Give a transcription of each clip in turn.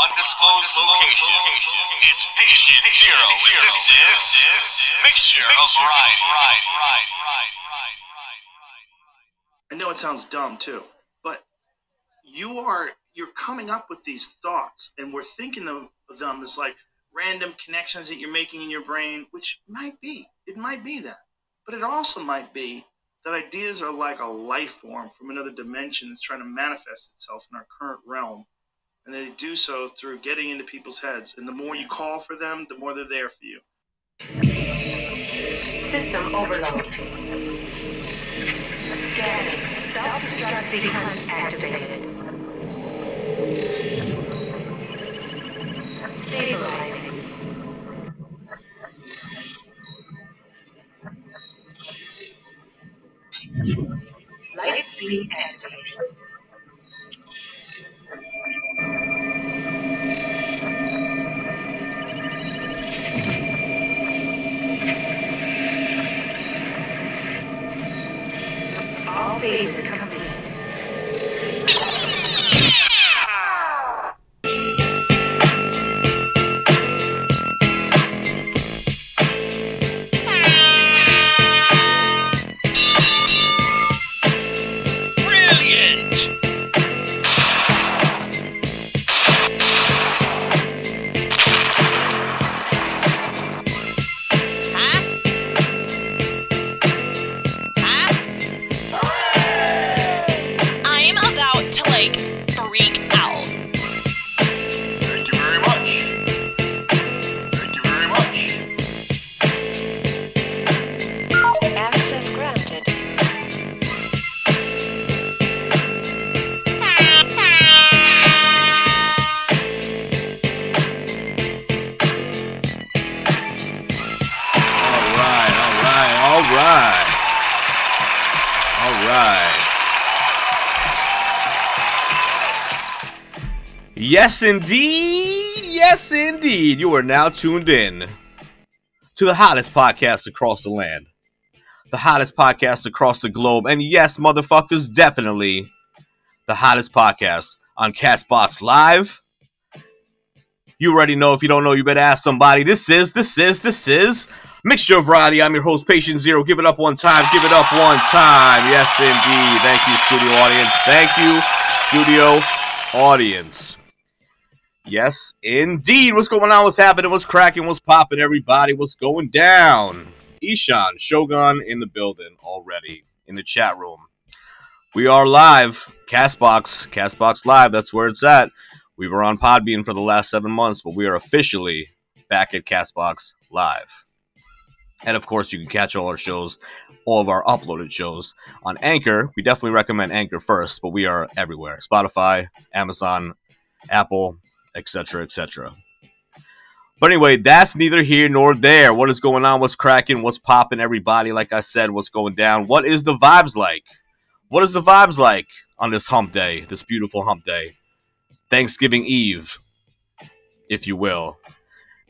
undisclosed location. It's patient zero. This is mixture of variety. I know it sounds dumb too, but you are you're coming up with these thoughts, and we're thinking of them as like random connections that you're making in your brain, which might be. It might be that, but it also might be that ideas are like a life form from another dimension that's trying to manifest itself in our current realm. And they do so through getting into people's heads. And the more you call for them, the more they're there for you. System overload. Scanning. Self-destruct sequence activated. Stabilizing. Light speed activated. All Yes, indeed. Yes, indeed. You are now tuned in to the hottest podcast across the land, the hottest podcast across the globe, and yes, motherfuckers, definitely the hottest podcast on Castbox Live. You already know. If you don't know, you better ask somebody. This is, this is, this is Mixture of Variety. I'm your host, Patient Zero. Give it up one time. Give it up one time. Yes, indeed. Thank you, studio audience. Thank you, studio audience. Yes, indeed. What's going on? What's happening? What's cracking? What's popping, everybody? What's going down? Ishan, Shogun in the building already in the chat room. We are live. Castbox, Castbox Live. That's where it's at. We were on Podbean for the last seven months, but we are officially back at Castbox Live. And of course, you can catch all our shows, all of our uploaded shows on Anchor. We definitely recommend Anchor first, but we are everywhere Spotify, Amazon, Apple, etc., etc. But anyway, that's neither here nor there. What is going on? What's cracking? What's popping? Everybody, like I said, what's going down? What is the vibes like? What is the vibes like on this hump day, this beautiful hump day? Thanksgiving Eve, if you will.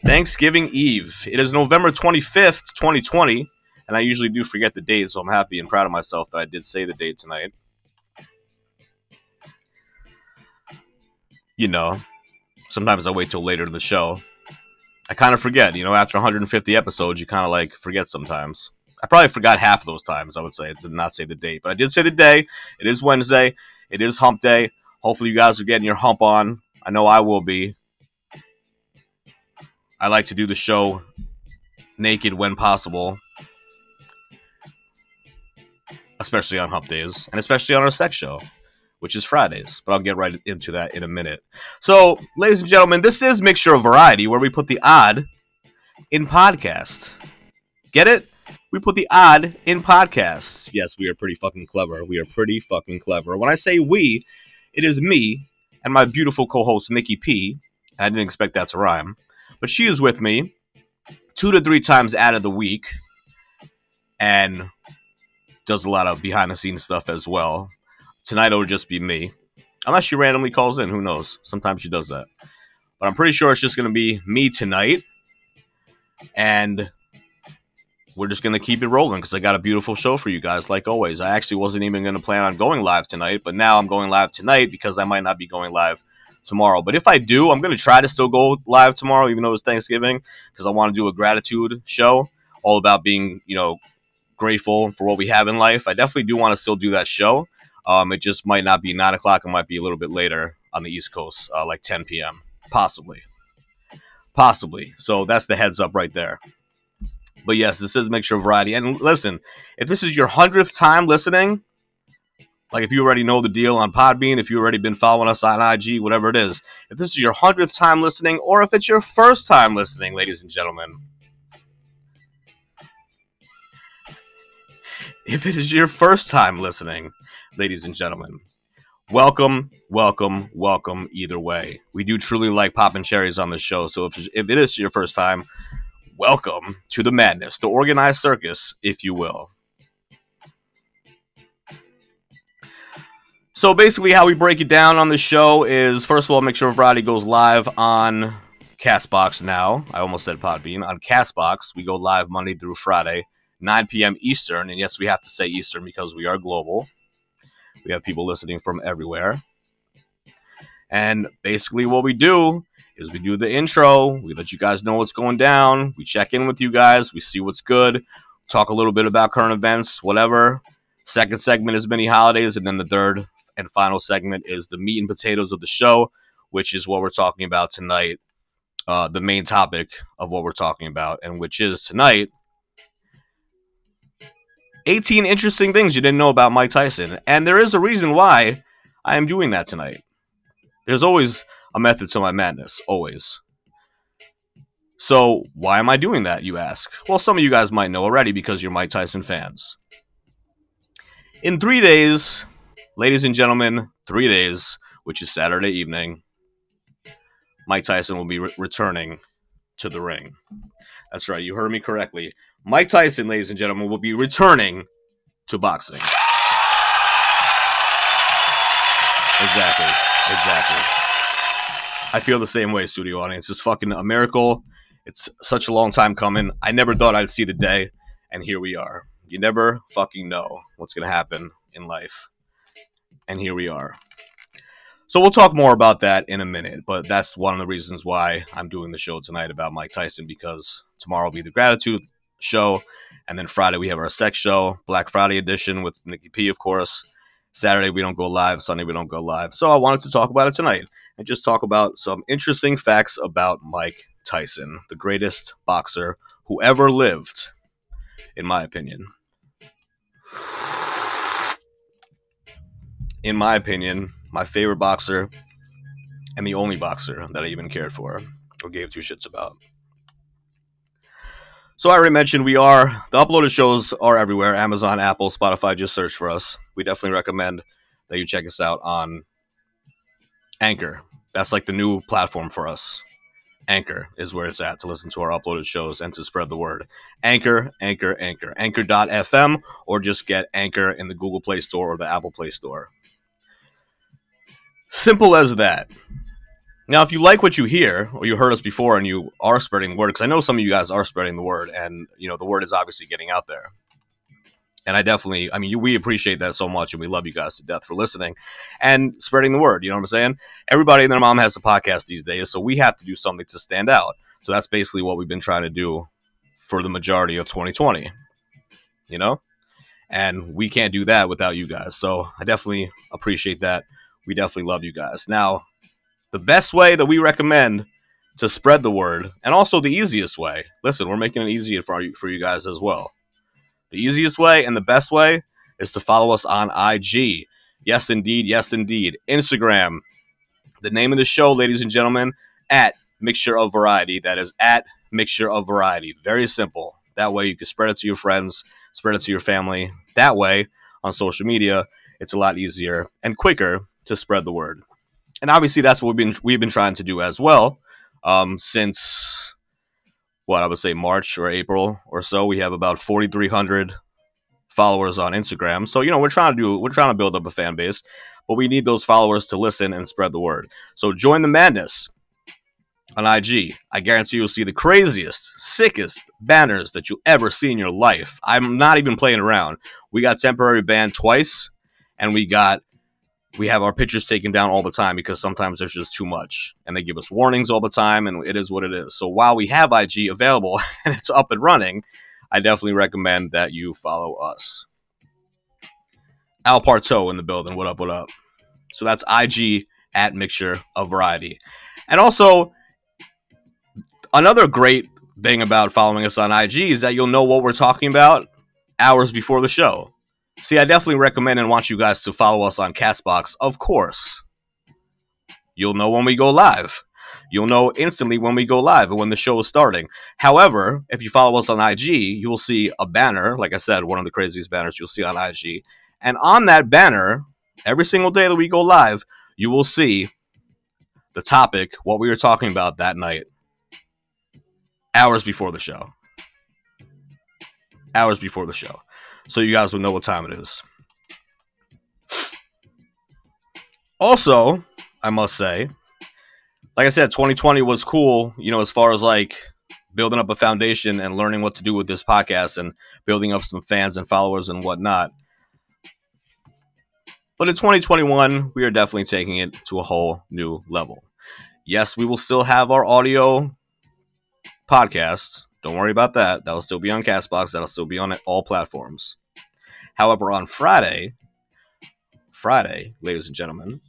Thanksgiving Eve. It is November 25th, 2020, and I usually do forget the date, so I'm happy and proud of myself that I did say the date tonight. You know, sometimes I wait till later in the show. I kind of forget, you know, after 150 episodes, you kind of like forget sometimes. I probably forgot half of those times, I would say. I did not say the date, but I did say the day. It is Wednesday. It is hump day. Hopefully, you guys are getting your hump on. I know I will be. I like to do the show naked when possible, especially on hump days, and especially on our sex show, which is Fridays. But I'll get right into that in a minute. So, ladies and gentlemen, this is Mixture of Variety, where we put the odd in podcast. Get it? We put the odd in podcasts. Yes, we are pretty fucking clever. We are pretty fucking clever. When I say we, it is me and my beautiful co-host Nikki P. I didn't expect that to rhyme, but she is with me two to three times out of the week, and does a lot of behind the scenes stuff as well. Tonight it'll just be me, unless she randomly calls in. Who knows? Sometimes she does that, but I'm pretty sure it's just gonna be me tonight, and we're just gonna keep it rolling because I got a beautiful show for you guys, like always. I actually wasn't even gonna plan on going live tonight, but now I'm going live tonight because I might not be going live tomorrow. But if I do, I'm going to try to still go live tomorrow, even though it's Thanksgiving, because I want to do a gratitude show all about being, you know, grateful for what we have in life. I definitely do want to still do that show. Um, it just might not be nine o'clock. It might be a little bit later on the East Coast, uh, like 10 p.m. Possibly, possibly. So that's the heads up right there. But yes, this is a mixture of variety. And listen, if this is your hundredth time listening, like if you already know the deal on Podbean, if you've already been following us on IG, whatever it is, if this is your hundredth time listening, or if it's your first time listening, ladies and gentlemen, if it is your first time listening, ladies and gentlemen, welcome, welcome, welcome either way. We do truly like popping cherries on the show. So if, if it is your first time, welcome to the madness, the organized circus, if you will. So basically, how we break it down on the show is first of all, make sure Variety goes live on Castbox now. I almost said Podbean. On Castbox, we go live Monday through Friday, 9 p.m. Eastern. And yes, we have to say Eastern because we are global. We have people listening from everywhere. And basically, what we do is we do the intro. We let you guys know what's going down. We check in with you guys. We see what's good. Talk a little bit about current events, whatever. Second segment is mini holidays, and then the third and final segment is the meat and potatoes of the show, which is what we're talking about tonight. Uh, the main topic of what we're talking about, and which is tonight 18 interesting things you didn't know about Mike Tyson. And there is a reason why I am doing that tonight. There's always a method to my madness, always. So, why am I doing that, you ask? Well, some of you guys might know already because you're Mike Tyson fans. In three days, ladies and gentlemen, three days, which is Saturday evening, Mike Tyson will be re- returning to the ring. That's right, you heard me correctly. Mike Tyson, ladies and gentlemen, will be returning to boxing. Exactly. Exactly. I feel the same way, studio audience. It's fucking a miracle. It's such a long time coming. I never thought I'd see the day, and here we are. You never fucking know what's going to happen in life. And here we are. So we'll talk more about that in a minute, but that's one of the reasons why I'm doing the show tonight about Mike Tyson because tomorrow will be the gratitude show, and then Friday we have our sex show, Black Friday edition with Nikki P, of course. Saturday we don't go live, Sunday we don't go live. So I wanted to talk about it tonight and just talk about some interesting facts about Mike Tyson, the greatest boxer who ever lived, in my opinion. In my opinion, my favorite boxer and the only boxer that I even cared for or gave two shits about. So I already mentioned we are the uploaded shows are everywhere. Amazon, Apple, Spotify. Just search for us. We definitely recommend that you check us out on Anchor. That's like the new platform for us. Anchor is where it's at to listen to our uploaded shows and to spread the word. Anchor, Anchor, Anchor. Anchor.fm or just get Anchor in the Google Play Store or the Apple Play Store. Simple as that. Now, if you like what you hear, or you heard us before and you are spreading the word, because I know some of you guys are spreading the word, and you know the word is obviously getting out there. And I definitely, I mean, we appreciate that so much, and we love you guys to death for listening and spreading the word. You know what I'm saying? Everybody and their mom has a podcast these days, so we have to do something to stand out. So that's basically what we've been trying to do for the majority of 2020. You know, and we can't do that without you guys. So I definitely appreciate that. We definitely love you guys. Now, the best way that we recommend to spread the word, and also the easiest way. Listen, we're making it easier for you, for you guys as well. The easiest way and the best way is to follow us on IG. Yes, indeed. Yes, indeed. Instagram. The name of the show, ladies and gentlemen, at Mixture of Variety. That is at Mixture of Variety. Very simple. That way you can spread it to your friends, spread it to your family. That way, on social media, it's a lot easier and quicker to spread the word and obviously that's what we've been we've been trying to do as well um, since what I would say March or April or so. We have about forty three hundred followers on Instagram. So you know we're trying to do we're trying to build up a fan base, but we need those followers to listen and spread the word. So join the madness on IG. I guarantee you'll see the craziest, sickest banners that you'll ever see in your life. I'm not even playing around. We got temporary banned twice, and we got we have our pictures taken down all the time because sometimes there's just too much and they give us warnings all the time and it is what it is. So while we have IG available and it's up and running, I definitely recommend that you follow us. Al Parto in the building. What up, what up? So that's IG at Mixture of Variety. And also, another great thing about following us on IG is that you'll know what we're talking about hours before the show. See, I definitely recommend and want you guys to follow us on Castbox, of course. You'll know when we go live. You'll know instantly when we go live and when the show is starting. However, if you follow us on IG, you will see a banner. Like I said, one of the craziest banners you'll see on IG. And on that banner, every single day that we go live, you will see the topic, what we were talking about that night, hours before the show. Hours before the show. So you guys will know what time it is. Also, I must say, like I said, 2020 was cool, you know, as far as like building up a foundation and learning what to do with this podcast and building up some fans and followers and whatnot. But in 2021, we are definitely taking it to a whole new level. Yes, we will still have our audio podcast. Don't worry about that. That'll still be on Castbox. That'll still be on all platforms. However, on Friday, Friday, ladies and gentlemen,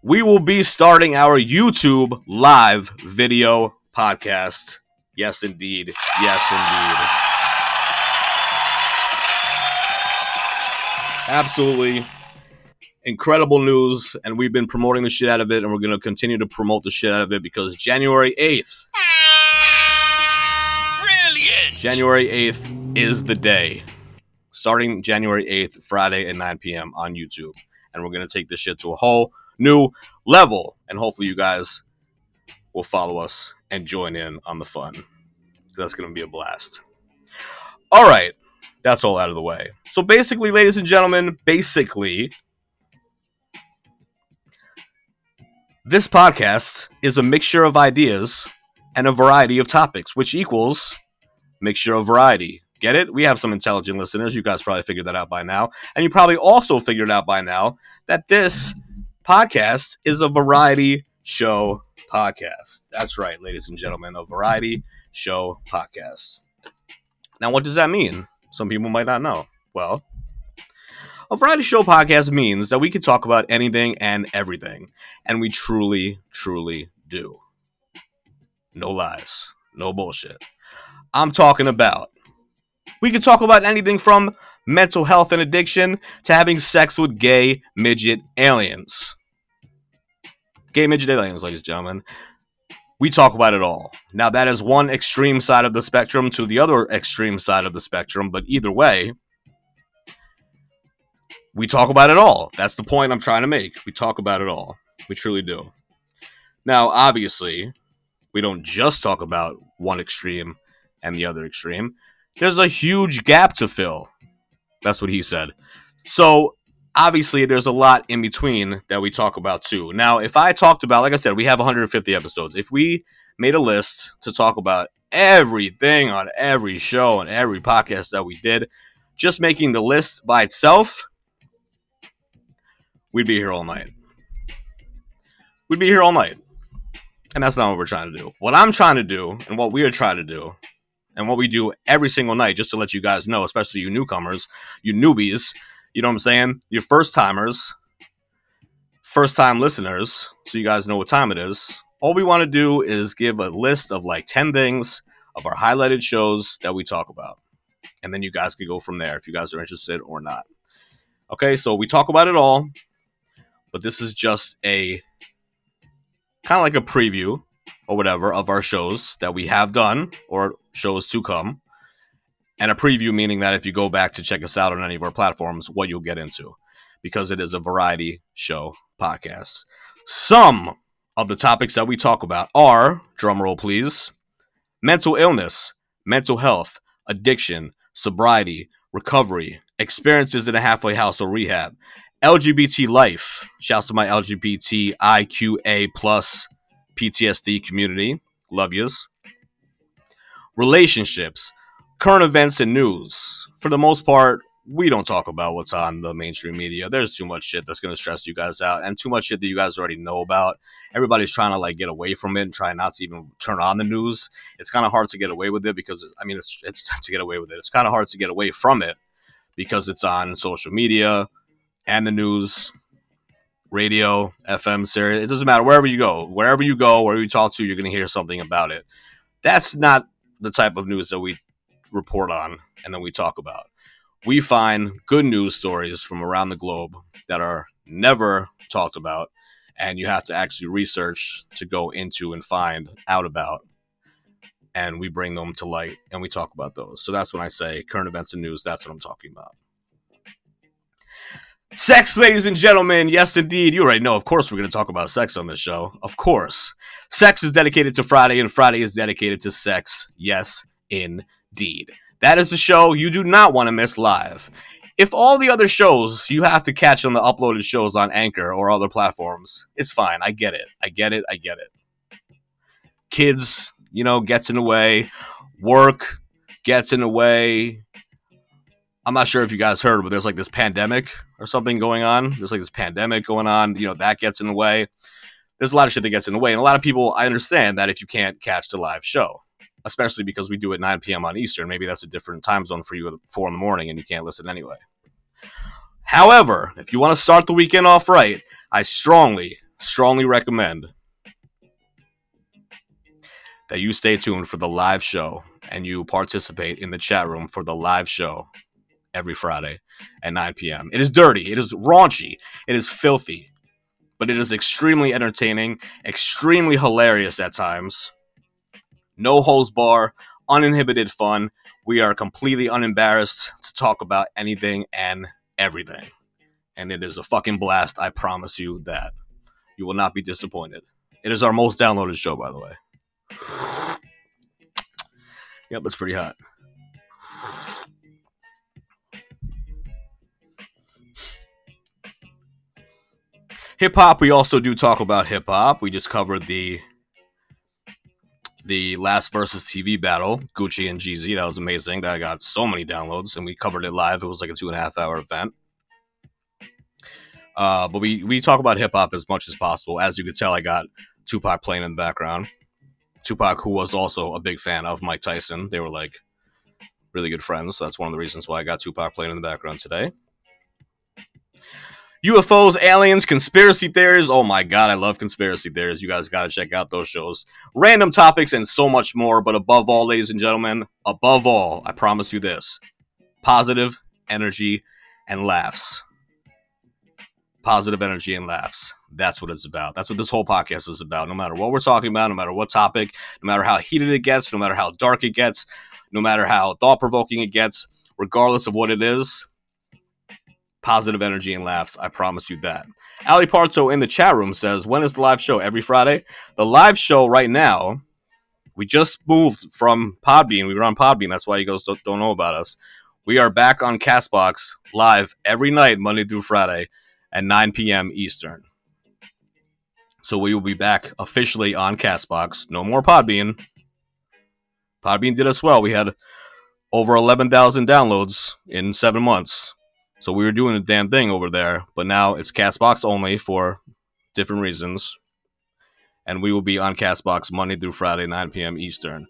we will be starting our YouTube live video podcast. Yes, indeed. Yes, indeed. Absolutely incredible news, and we've been promoting the shit out of it, and we're going to continue to promote the shit out of it because January 8th, Brilliant. January 8th is the day. Starting January 8th, Friday at 9 p.m. on YouTube. And we're going to take this shit to a whole new level. And hopefully, you guys will follow us and join in on the fun. That's going to be a blast. All right. That's all out of the way. So, basically, ladies and gentlemen, basically, this podcast is a mixture of ideas and a variety of topics, which equals mixture of variety. Get it? We have some intelligent listeners. You guys probably figured that out by now. And you probably also figured out by now that this podcast is a variety show podcast. That's right, ladies and gentlemen, a variety show podcast. Now, what does that mean? Some people might not know. Well, a variety show podcast means that we can talk about anything and everything. And we truly, truly do. No lies, no bullshit. I'm talking about. We can talk about anything from mental health and addiction to having sex with gay midget aliens. Gay midget aliens, ladies and gentlemen. We talk about it all. Now, that is one extreme side of the spectrum to the other extreme side of the spectrum, but either way, we talk about it all. That's the point I'm trying to make. We talk about it all. We truly do. Now, obviously, we don't just talk about one extreme and the other extreme. There's a huge gap to fill. That's what he said. So, obviously, there's a lot in between that we talk about too. Now, if I talked about, like I said, we have 150 episodes. If we made a list to talk about everything on every show and every podcast that we did, just making the list by itself, we'd be here all night. We'd be here all night. And that's not what we're trying to do. What I'm trying to do, and what we are trying to do, and what we do every single night, just to let you guys know, especially you newcomers, you newbies, you know what I'm saying? Your first timers, first time listeners, so you guys know what time it is. All we want to do is give a list of like 10 things of our highlighted shows that we talk about. And then you guys can go from there if you guys are interested or not. Okay, so we talk about it all, but this is just a kind of like a preview or whatever of our shows that we have done or shows to come. And a preview meaning that if you go back to check us out on any of our platforms, what you'll get into because it is a variety show podcast. Some of the topics that we talk about are, drumroll please, mental illness, mental health, addiction, sobriety, recovery, experiences in a halfway house or rehab, LGBT life. Shouts to my LGBTIQA plus PTSD community. Love yous. Relationships, current events, and news. For the most part, we don't talk about what's on the mainstream media. There's too much shit that's going to stress you guys out and too much shit that you guys already know about. Everybody's trying to like get away from it and try not to even turn on the news. It's kind of hard to get away with it because I mean it's it's to get away with it. It's kind of hard to get away from it because it's on social media and the news, radio, FM, Sirius. It doesn't matter wherever you go. Wherever you go, wherever you talk to, you're going to hear something about it. That's not the type of news that we report on and then we talk about. We find good news stories from around the globe that are never talked about and you have to actually research to go into and find out about and we bring them to light and we talk about those. So that's when i say current events and news that's what i'm talking about sex ladies and gentlemen yes indeed you already know of course we're going to talk about sex on this show of course sex is dedicated to friday and friday is dedicated to sex yes indeed that is the show you do not want to miss live. If all the other shows you have to catch on the uploaded shows on Anchor or other platforms, it's fine. I get it. I get it. I get it. Kids, you know, gets in the way. Work gets in the way. I'm not sure if you guys heard, but there's like this pandemic or something going on. There's like this pandemic going on. You know, that gets in the way. There's a lot of shit that gets in the way. And a lot of people, I understand that if you can't catch the live show especially because we do it 9 p.m. on Eastern. Maybe that's a different time zone for you at 4 in the morning and you can't listen anyway. However, if you want to start the weekend off right, I strongly, strongly recommend that you stay tuned for the live show and you participate in the chat room for the live show every Friday at 9 p.m. It is dirty, it is raunchy, it is filthy, but it is extremely entertaining, extremely hilarious at times no hose bar, uninhibited fun. We are completely unembarrassed to talk about anything and everything. And it is a fucking blast. I promise you that. You will not be disappointed. It is our most downloaded show, by the way. Yep, it's pretty hot. Hip hop, we also do talk about hip hop. We just covered the the last Verzuz TV battle, Gucci and Jeezy. That was amazing. That got so many downloads, and we covered it live. It was like a two and a half hour event. Uh, but we we talk about hip hop as much as possible. As you could tell, I got Tupac playing in the background. Tupac, who was also a big fan of Mike Tyson, they were like really good friends. So that's one of the reasons why I got Tupac playing in the background today. UFOs, aliens, conspiracy theories. Oh my god, I love conspiracy theories. You guys got to check out those shows. Random topics and so much more. But above all, ladies and gentlemen, above all, I promise you this positive energy and laughs. Positive energy and laughs. That's what it's about. That's what this whole podcast is about. No matter what we're talking about, no matter what topic, no matter how heated it gets, no matter how dark it gets, no matter how thought provoking it gets, regardless of what it is, positive energy and laughs. I promise you that. Ali Parto in the chat room says, When is the live show? Every Friday? The live show right now, we just moved from Podbean. We were on Podbean. That's why you guys don't, don't know about us. We are back on Castbox live every night, Monday through Friday at 9 p.m. Eastern. So we will be back officially on Castbox. No more Podbean. Podbean did us well. We had over 11,000 downloads in seven months. So we were doing a damn thing over there, but now it's Castbox only for different reasons. And we will be on Castbox Monday through Friday, 9 p.m. Eastern.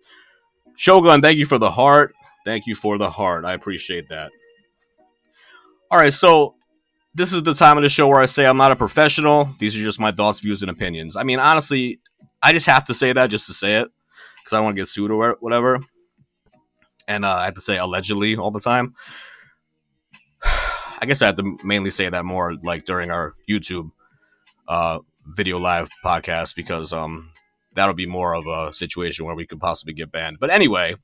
Shogun, thank you for the heart. Thank you for the heart. I appreciate that. All right, so this is the time of the show where I say I'm not a professional. These are just my thoughts, views, and opinions. I mean, honestly, I just have to say that just to say it because I don't want to get sued or whatever. And uh, I have to say allegedly all the time. I guess I have to mainly say that more like during our YouTube uh, video live podcast because um, that'll be more of a situation where we could possibly get banned. But anyway,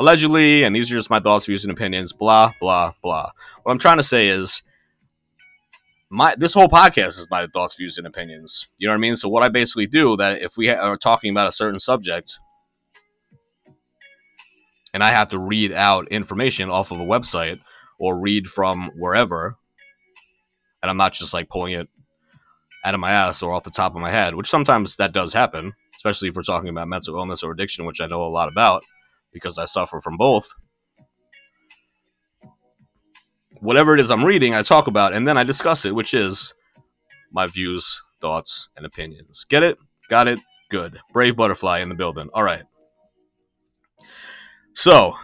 allegedly, and these are just my thoughts, views, and opinions. Blah blah blah. What I'm trying to say is, my this whole podcast is my thoughts, views, and opinions. You know what I mean? So what I basically do that if we are talking about a certain subject, and I have to read out information off of a website or read from wherever, and I'm not just like pulling it out of my ass or off the top of my head, which sometimes that does happen, especially if we're talking about mental illness or addiction, which I know a lot about because I suffer from both. whatever it is I'm reading, I talk about, and then I discuss it, which is my views, thoughts, and opinions. Get it? Got it? Good. Brave butterfly in the building. All right. So,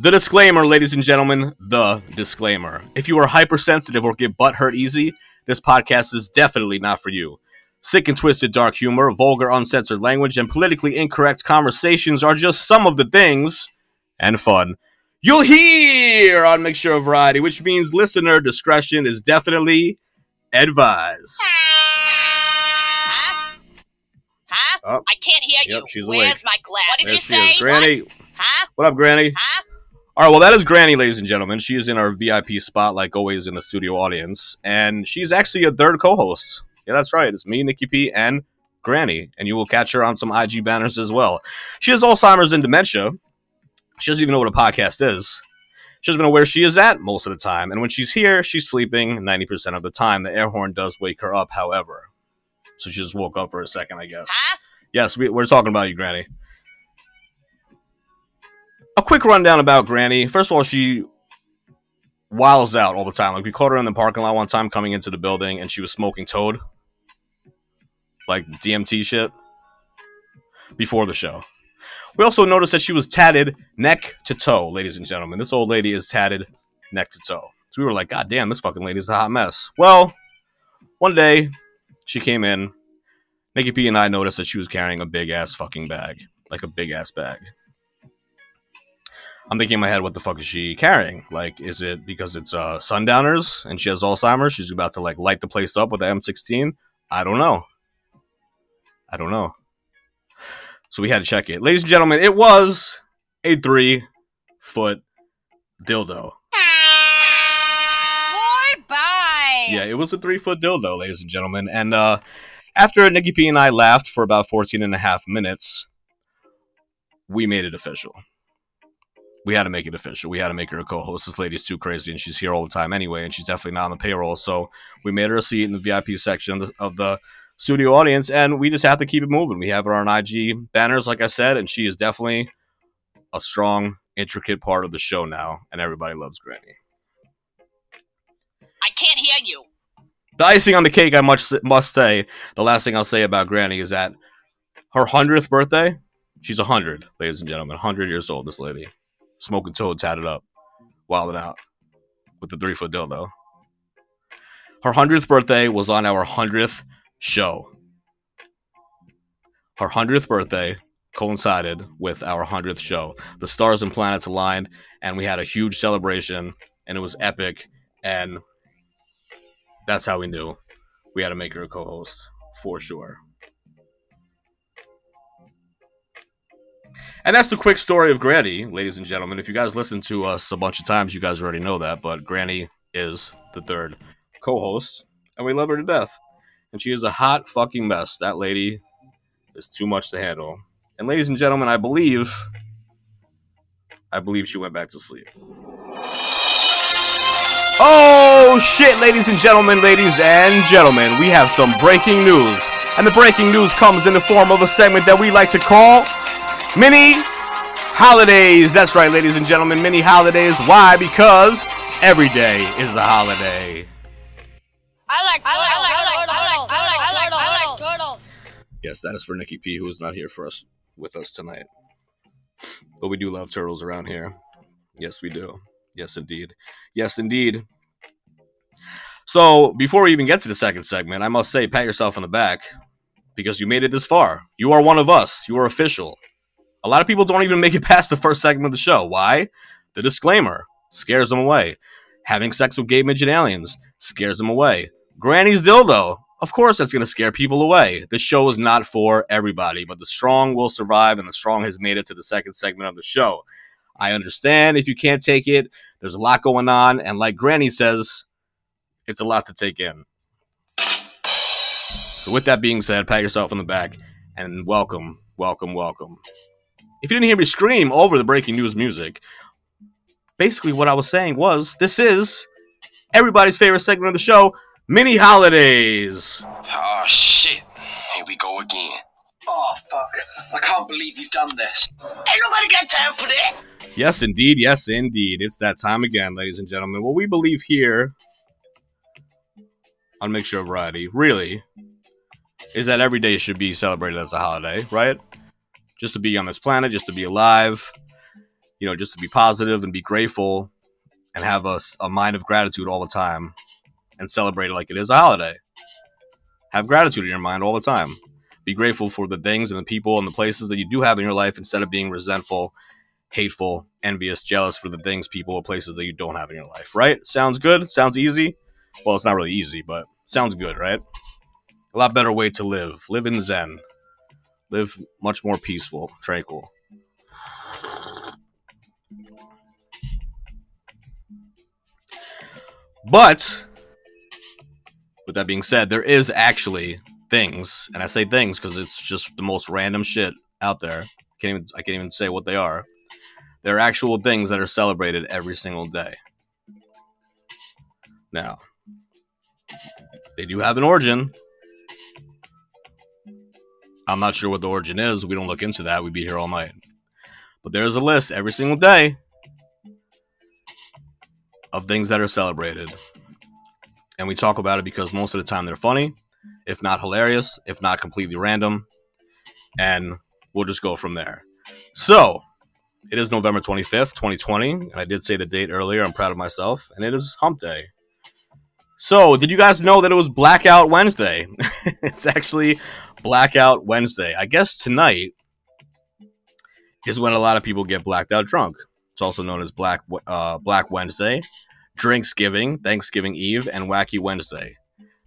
the disclaimer, ladies and gentlemen, the disclaimer. If you are hypersensitive or get butt hurt easy, this podcast is definitely not for you. Sick and twisted dark humor, vulgar uncensored language, and politically incorrect conversations are just some of the things and fun you'll hear on Mixture of Variety, which means listener discretion is definitely advised. Huh? Huh? Oh. I can't hear Yep, you. she's Where's awake. my glass? What did There you say? is. Granny. What? Huh? What up, Granny? Huh? All right, well, that is Granny, ladies and gentlemen. She is in our VIP spot, like always, in the studio audience, and she's actually a third co-host. Yeah, that's right. It's me, Nikki P, and Granny, and you will catch her on some IG banners as well. She has Alzheimer's and dementia. She doesn't even know what a podcast is. She doesn't even know where she is at most of the time, and when she's here, she's sleeping ninety percent of the time. The air horn does wake her up, however, so she just woke up for a second, I guess. Huh? Yes, we, we're talking about you, Granny. Quick rundown about Granny. First of all, she wiles out all the time. Like we caught her in the parking lot one time coming into the building, and she was smoking toad, like DMT shit, before the show. We also noticed that she was tatted neck to toe, ladies and gentlemen. This old lady is tatted neck to toe. So we were like, God damn, this fucking lady's a hot mess. Well, one day she came in. Nikki P and I noticed that she was carrying a big ass fucking bag. Like a big ass bag. I'm thinking in my head, what the fuck is she carrying? Like, is it because it's uh, sundowners and she has Alzheimer's? She's about to like light the place up with the M16? I don't know. I don't know. So we had to check it. Ladies and gentlemen, it was a three foot dildo. Boy, bye. Yeah, it was a three foot dildo, ladies and gentlemen. And uh, after Nikki P and I laughed for about 14 and a half minutes, we made it official. We had to make it official. We had to make her a co host. This lady's too crazy and she's here all the time anyway, and she's definitely not on the payroll. So we made her a seat in the VIP section of the, of the studio audience, and we just have to keep it moving. We have her on IG banners, like I said, and she is definitely a strong, intricate part of the show now, and everybody loves Granny. I can't hear you. The icing on the cake, I much must say, the last thing I'll say about Granny is that her hundredth birthday, she's hundred, ladies and gentlemen, hundred years old. This lady, smoking toad, tatted up, wilding out with the three foot dildo. Her hundredth birthday was on our hundredth show. Her hundredth birthday coincided with our hundredth show. The stars and planets aligned, and we had a huge celebration, and it was epic. And that's how we knew we had to make her a co-host for sure. And that's the quick story of Granny, ladies and gentlemen. If you guys listen to us a bunch of times, you guys already know that. But Granny is the third co-host, and we love her to death. And she is a hot fucking mess. That lady is too much to handle. And ladies and gentlemen, I believe, I believe she went back to sleep. Oh shit, ladies and gentlemen, ladies and gentlemen, we have some breaking news. And the breaking news comes in the form of a segment that we like to call Mini Holidays. That's right, ladies and gentlemen, mini holidays. Why? Because every day is a holiday. I like, I like, I like, I like, I like, I like, I like turtles. Yes, that is for Nikki P, who is not here for us with us tonight. But we do love turtles around here. Yes, we do. Yes, indeed. Yes, indeed. So, before we even get to the second segment, I must say, pat yourself on the back because you made it this far. You are one of us. You are official. A lot of people don't even make it past the first segment of the show. Why? The disclaimer scares them away. Having sex with gay midget aliens scares them away. Granny's dildo. Of course, that's going to scare people away. This show is not for everybody, but the strong will survive, and the strong has made it to the second segment of the show. I understand if you can't take it. There's a lot going on, and like Granny says, it's a lot to take in. So, with that being said, pat yourself on the back and welcome, welcome, welcome. If you didn't hear me scream over the breaking news music, basically what I was saying was this is everybody's favorite segment of the show, Mini Holidays. Oh shit. Here we go again. Oh fuck! I can't believe you've done this. Ain't nobody got time for that. Yes, indeed. Yes, indeed. It's that time again, ladies and gentlemen. What we believe here on Mixture of Variety, really, is that every day should be celebrated as a holiday, right? Just to be on this planet, just to be alive, you know, just to be positive and be grateful and have a mind of gratitude all the time and celebrate it like it is a holiday. Have gratitude in your mind all the time. Be grateful for the things and the people and the places that you do have in your life instead of being resentful, hateful, envious, jealous for the things, people, or places that you don't have in your life, right? Sounds good? Sounds easy? Well, it's not really easy, but sounds good, right? A lot better way to live. Live in Zen. Live much more peaceful, tranquil. But with that being said, there is actually things, and I say things because it's just the most random shit out there. Can't even I can't even say what they are. There are actual things that are celebrated every single day. Now, they do have an origin. I'm not sure what the origin is. We don't look into that. We'd be here all night. But there's a list every single day of things that are celebrated. And we talk about it because most of the time they're funny, if not hilarious, if not completely random. And we'll just go from there. So, it is November 25th, 2020. And I did say the date earlier. I'm proud of myself. And it is hump day. So, did you guys know that it was Blackout Wednesday? it's actually Blackout Wednesday. I guess tonight is when a lot of people get blacked out drunk. It's also known as Black uh, Black Wednesday, Drinksgiving, Thanksgiving Eve, and Wacky Wednesday.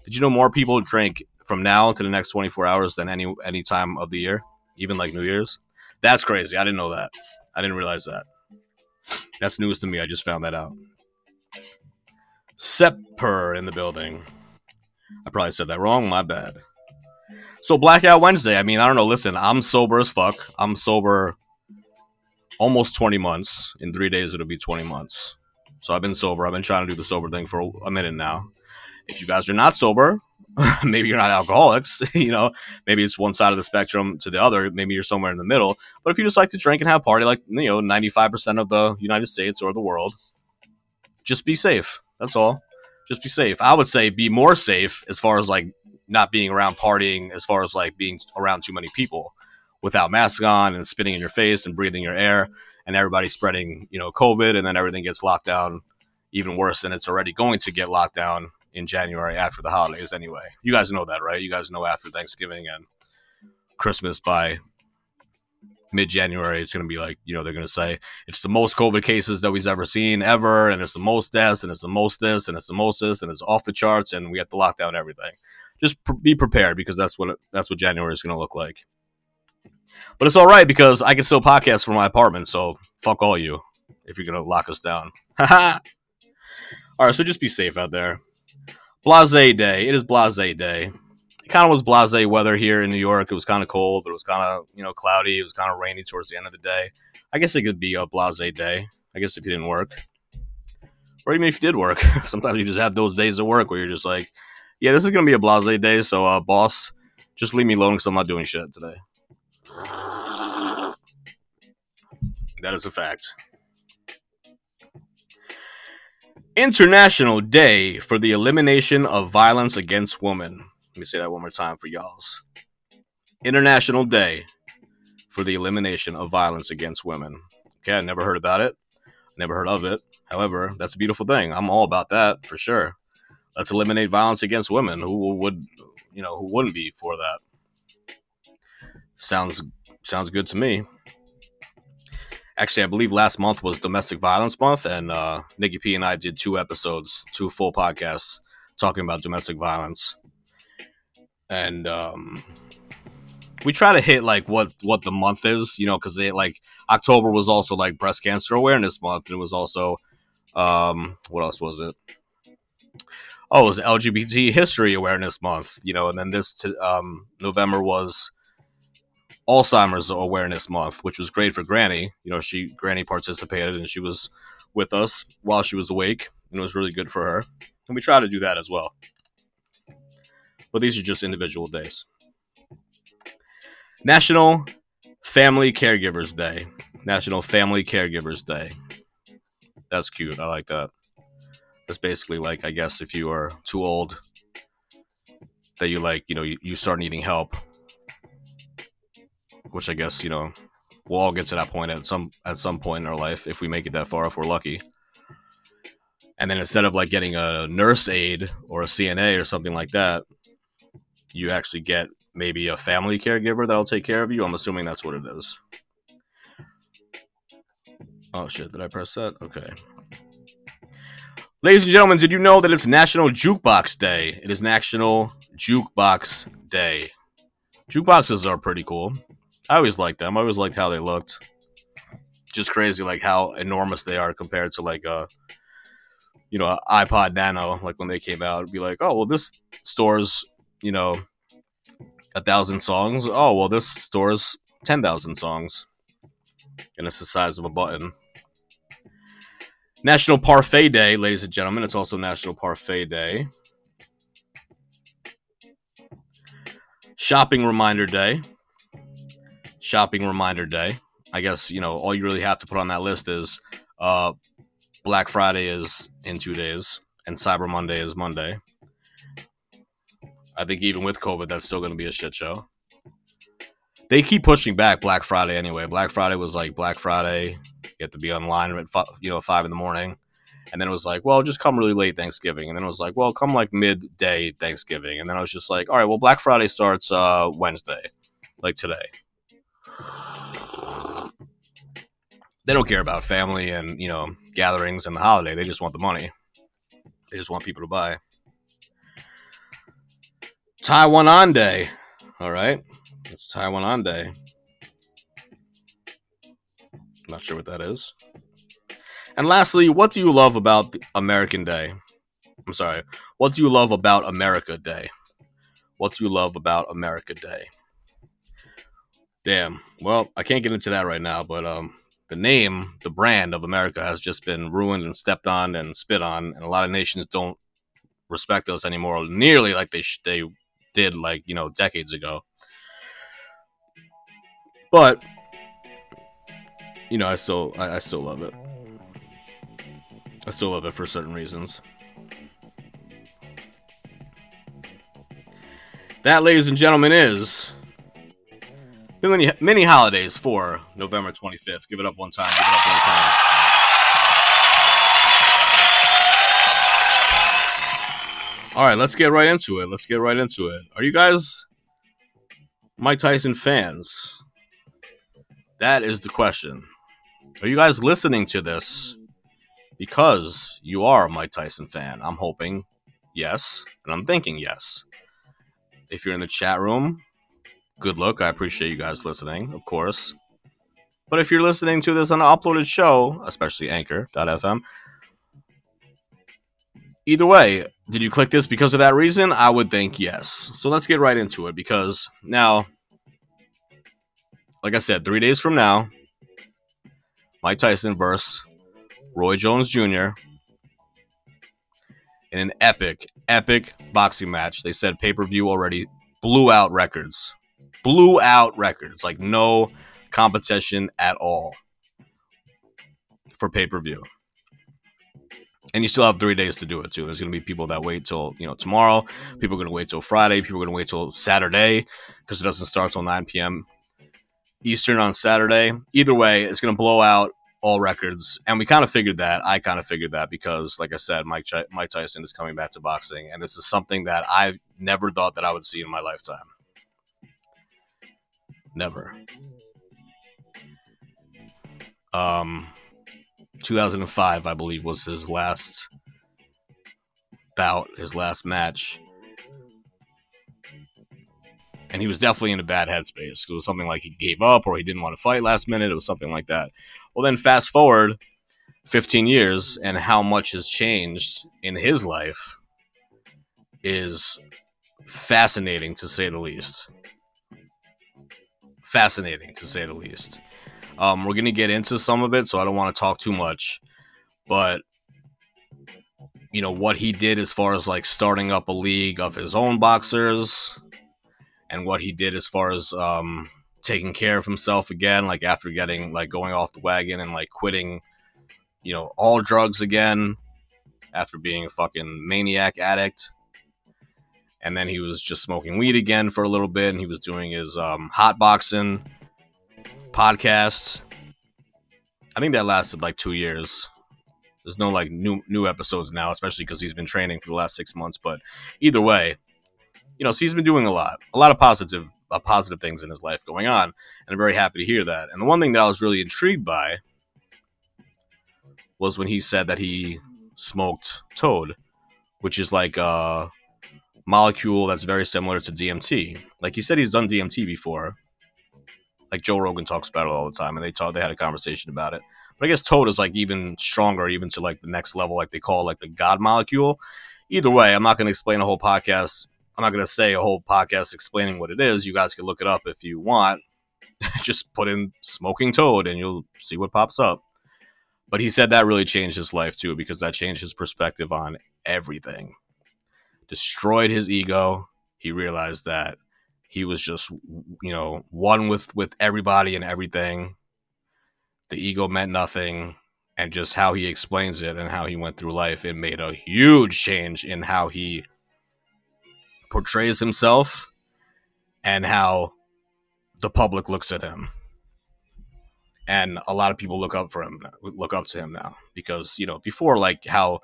Did you know more people drink from now to the next 24 hours than any any time of the year, even like New Year's? That's crazy. I didn't know that. I didn't realize that. That's news to me. I just found that out. Sepper in the building. I probably said that wrong. My bad. So Blackout Wednesday. I mean, I don't know. Listen, I'm sober as fuck. I'm sober almost 20 months. In three days, it'll be 20 months. So I've been sober. I've been trying to do the sober thing for a minute now. If you guys are not sober, maybe you're not alcoholics. you know, maybe it's one side of the spectrum to the other. Maybe you're somewhere in the middle. But if you just like to drink and have a party, like you know, 95% of the United States or the world, just be safe. That's all. Just be safe. I would say be more safe as far as like not being around partying, as far as like being around too many people without masks on and spitting in your face and breathing your air and everybody spreading, you know, COVID and then everything gets locked down even worse than it's already going to get locked down in January after the holidays anyway. You guys know that, right? You guys know after Thanksgiving and Christmas by mid January, it's going to be like, you know, they're going to say it's the most COVID cases that we've ever seen ever, and it's the most deaths, and it's the most this, and it's the most this, and it's off the charts, and we have to lock down everything. Just pr- be prepared because that's what it, that's what January is going to look like. But it's all right because I can still podcast from my apartment, so fuck all you if you're going to lock us down. all right, so just be safe out there. Blase day. It is Blase day it kind of was blase weather here in New York. It was kind of cold, but it was kind of you know cloudy. It was kind of rainy towards the end of the day. I guess it could be a blase day. I guess if you didn't work, or even if you did work, sometimes you just have those days of work where you're just like, yeah, this is gonna be a blase day. So, uh, boss, just leave me alone because I'm not doing shit today. That is a fact. International Day for the Elimination of Violence Against Women. Let me say that one more time for y'all's. International Day for the Elimination of Violence Against Women. Okay, I never heard about it. Never heard of it. However, that's a beautiful thing. I'm all about that for sure. Let's eliminate violence against women. Who would, you know, who wouldn't be for that? Sounds sounds good to me. Actually, I believe last month was Domestic Violence Month, and uh, Nikki P and I did two episodes, two full podcasts talking about domestic violence and um, we try to hit like what what the month is, you know, because they like October was also like breast cancer awareness month, and it was also um, what else was it? Oh, it was LGBT history awareness month, you know, and then this t- um, November was Alzheimer's awareness month, which was great for Granny. You know, she Granny participated and she was with us while she was awake, and it was really good for her. And we try to do that as well but these are just individual days. National Family Caregivers Day. National Family Caregivers Day. That's cute. I like that. That's basically like I guess if you are too old that you like, you know, you, start needing help. Which I guess, you know, we'll all get to that point at some at some point in our life if we make it that far if we're lucky. And then instead of like getting a nurse aide or a CNA or something like that, you actually get maybe a family caregiver that'll take care of you. I'm assuming that's what it is. Oh shit, did I press that? Okay. Ladies and gentlemen, did you know that it's National Jukebox Day? It is National Jukebox Day. Jukeboxes are pretty cool. I always liked them. I always liked how they looked. Just crazy, like how enormous they are compared to like a, you know, iPod Nano. Like when they came out, it'd be like, oh well, this stores, you know, a thousand songs. Oh well, this stores ten thousand songs, and it's the size of a button. National Parfait Day, ladies and gentlemen. It's also National Parfait Day. Shopping Reminder Day. Shopping Reminder Day. I guess, you know, all you really have to put on that list is uh, Black Friday is in two days and Cyber Monday is Monday. I think even with COVID, that's still going to be a shit show. They keep pushing back Black Friday anyway. Black Friday was like Black Friday. You have to be online at fi- you know five in the morning, and then it was like, well, just come really late Thanksgiving, and then it was like, well, come like midday Thanksgiving, and then I was just like, all right, well, Black Friday starts uh, Wednesday, like today. They don't care about family and you know gatherings and the holiday. They just want the money. They just want people to buy. Tie One On Day. All right. It's Tie One On Day. Not sure what that is. And lastly, what do you love about American Day? I'm sorry. What do you love about America Day? What do you love about America Day? Damn. Well, I can't get into that right now, but um, the name, the brand of America has just been ruined and stepped on and spit on, and a lot of nations don't respect us anymore, nearly like they sh- they did like you know decades ago. But you know, I still I, I still love it. I still love it for certain reasons. That, ladies and gentlemen, is many many holidays for November 25th. Give it up one time. Give it up one time. All right, let's get right into it. Let's get right into it. Are you guys Mike Tyson fans? That is the question. Are you guys listening to this because you are a Mike Tyson fan? I'm hoping yes, and I'm thinking yes. If you're in the chat room, good luck. I appreciate you guys listening, of course. But if you're listening to this on an uploaded show, especially Anchor.fm, either way, did you click this because of that reason? I would think yes. So let's get right into it because now, like I said, three days from now, Mike Tyson versus Roy Jones Jr. in an epic, epic boxing match. They said pay per view already blew out records. Blew out records. Like no competition at all for pay per view. And you still have three days to do it too. There's going to be people that wait till you know tomorrow. People are going to wait till Friday. People are going to wait till Saturday because it doesn't start till 9 p.m. Eastern on Saturday. Either way, it's going to blow out all records, and we kind of figured that. I kind of figured that because, like I said, Mike Ch- Mike Tyson is coming back to boxing, and this is something that I never thought that I would see in my lifetime. Never. Um, 2005, I believe, was his last bout, his last match. And he was definitely in a bad headspace. It was something like he gave up or he didn't want to fight last minute. It was something like that. Well, then fast forward 15 years and how much has changed in his life is fascinating to say the least. Fascinating to say the least. Um, we're going to get into some of it, so I don't want to talk too much. But, you know, what he did as far as like starting up a league of his own boxers and what he did as far as, um, taking care of himself again, like after getting like going off the wagon and like quitting, you know, all drugs again after being a fucking maniac addict. And then he was just smoking weed again for a little bit, and he was doing his um, hot boxing podcast. I think that lasted like two years. There's no like new new episodes now, especially because he's been training for the last six months. But either way, you know, so he's been doing a lot, a lot of positive, uh, positive things in his life going on, and I'm very happy to hear that. And the one thing that I was really intrigued by was when he said that he smoked toad, which is like a molecule that's very similar to DMT. Like he said, he's done DMT before. Like Joe Rogan talks about it all the time, and they talked, they had a conversation about it. But I guess toad is like even stronger, even to like the next level, like they call like the God molecule. Either way, I'm not going to explain a whole podcast. I'm not going to say a whole podcast explaining what it is. You guys can look it up if you want. Just put in smoking toad and you'll see what pops up. But he said that really changed his life too because that changed his perspective on everything. Destroyed his ego. He realized that he was just you know one with with everybody and everything. The ego meant nothing and just how he explains it and how he went through life it made a huge change in how he portrays himself and how the public looks at him and a lot of people look up for him look up to him now because you know before like how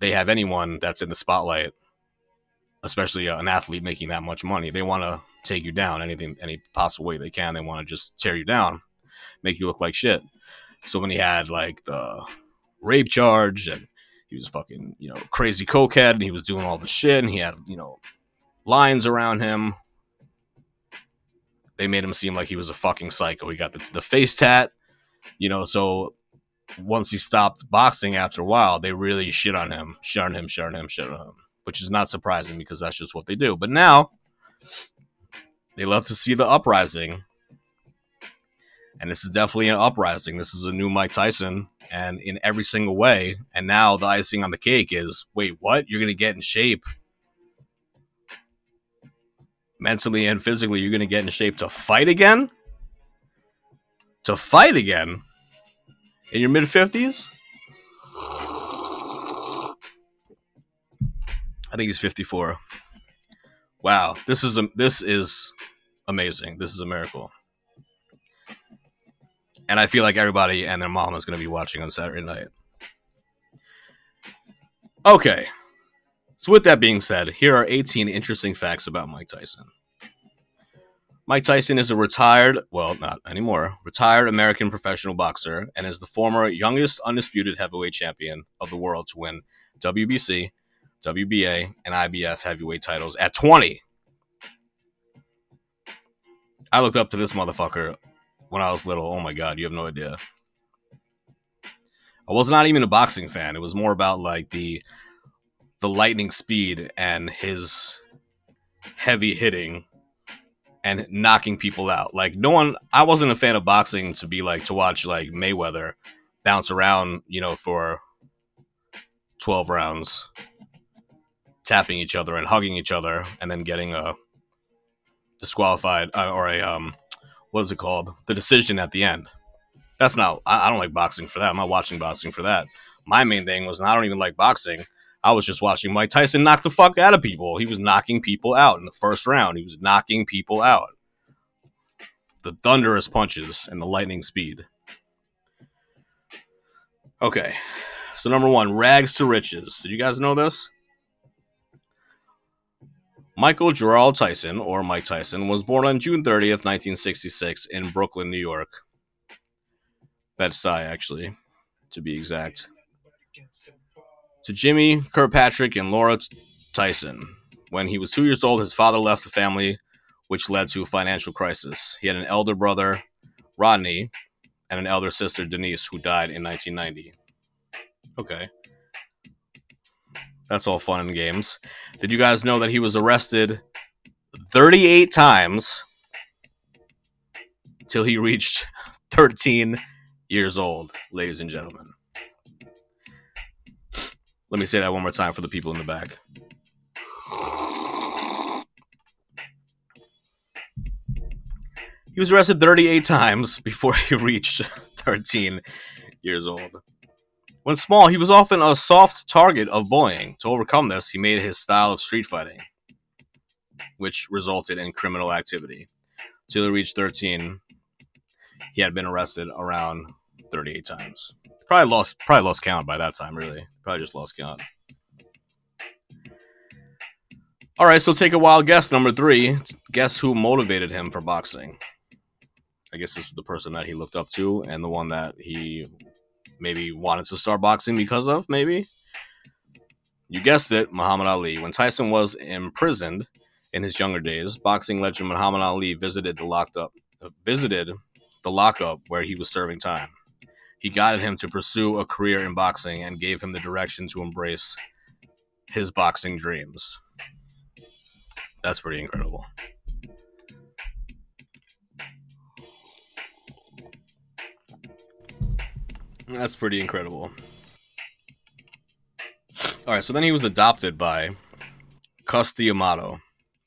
they have anyone that's in the spotlight especially uh, an athlete making that much money they want to take you down anything any possible way they can they want to just tear you down make you look like shit so when he had like the rape charge and he was fucking you know crazy cokehead and he was doing all the shit and he had you know lines around him they made him seem like he was a fucking psycho. He got the, the face tat, you know. So once he stopped boxing after a while, they really shit on him, shit on him, shit on him, shit on him, which is not surprising because that's just what they do. But now they love to see the uprising. And this is definitely an uprising. This is a new Mike Tyson, and in every single way. And now the icing on the cake is wait, what? You're going to get in shape mentally and physically you're going to get in shape to fight again? To fight again? In your mid 50s? I think he's 54. Wow, this is a, this is amazing. This is a miracle. And I feel like everybody and their mom is going to be watching on Saturday night. Okay. So, with that being said, here are 18 interesting facts about Mike Tyson. Mike Tyson is a retired, well, not anymore, retired American professional boxer and is the former youngest undisputed heavyweight champion of the world to win WBC, WBA, and IBF heavyweight titles at 20. I looked up to this motherfucker when I was little. Oh my god, you have no idea. I was not even a boxing fan. It was more about like the the lightning speed and his heavy hitting and knocking people out. Like no one I wasn't a fan of boxing to be like to watch like Mayweather bounce around, you know, for 12 rounds tapping each other and hugging each other and then getting a disqualified uh, or a um what is it called? The decision at the end. That's not I, I don't like boxing for that. I'm not watching boxing for that. My main thing was I don't even like boxing. I was just watching Mike Tyson knock the fuck out of people. He was knocking people out in the first round. He was knocking people out. The thunderous punches and the lightning speed. Okay. So number one, rags to riches. Did you guys know this? Michael Gerald Tyson, or Mike Tyson, was born on June 30th, 1966, in Brooklyn, New York. Bed-Stuy, actually, to be exact to Jimmy Kirkpatrick and Laura Tyson. When he was two years old, his father left the family, which led to a financial crisis. He had an elder brother, Rodney, and an elder sister, Denise, who died in 1990. Okay. That's all fun and games. Did you guys know that he was arrested 38 times till he reached 13 years old, ladies and gentlemen? Let me say that one more time for the people in the back. He was arrested 38 times before he reached 13 years old. When small, he was often a soft target of bullying. To overcome this, he made his style of street fighting, which resulted in criminal activity. Till he reached 13, he had been arrested around 38 times. Probably lost probably lost count by that time, really. Probably just lost count. All right, so take a wild guess. Number three, guess who motivated him for boxing? I guess this is the person that he looked up to and the one that he maybe wanted to start boxing because of, maybe. You guessed it, Muhammad Ali. When Tyson was imprisoned in his younger days, boxing legend Muhammad Ali visited the locked up visited the lockup where he was serving time. He guided him to pursue a career in boxing and gave him the direction to embrace his boxing dreams. That's pretty incredible. That's pretty incredible. All right, so then he was adopted by Cus D'Amato.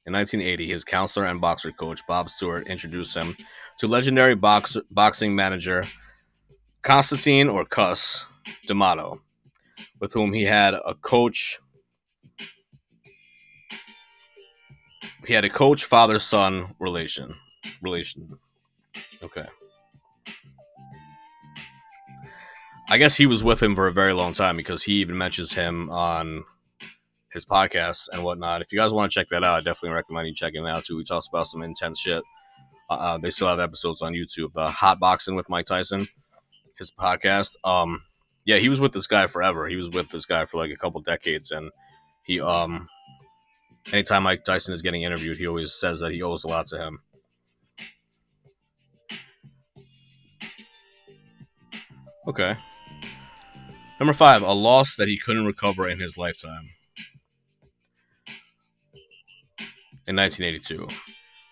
In 1980, his counselor and boxer coach, Bob Stewart, introduced him to legendary box- boxing manager Constantine or Cus D'Amato, with whom he had a coach. He had a coach father son relation. Relation. Okay. I guess he was with him for a very long time because he even mentions him on his podcast and whatnot. If you guys want to check that out, I definitely recommend you checking it out too. He talks about some intense shit. Uh, they still have episodes on YouTube. Uh, Hot Boxing with Mike Tyson, his podcast. Um, yeah, he was with this guy forever. He was with this guy for like a couple decades, and he um, anytime Mike Tyson is getting interviewed, he always says that he owes a lot to him. Okay. Number five, a loss that he couldn't recover in his lifetime. In 1982,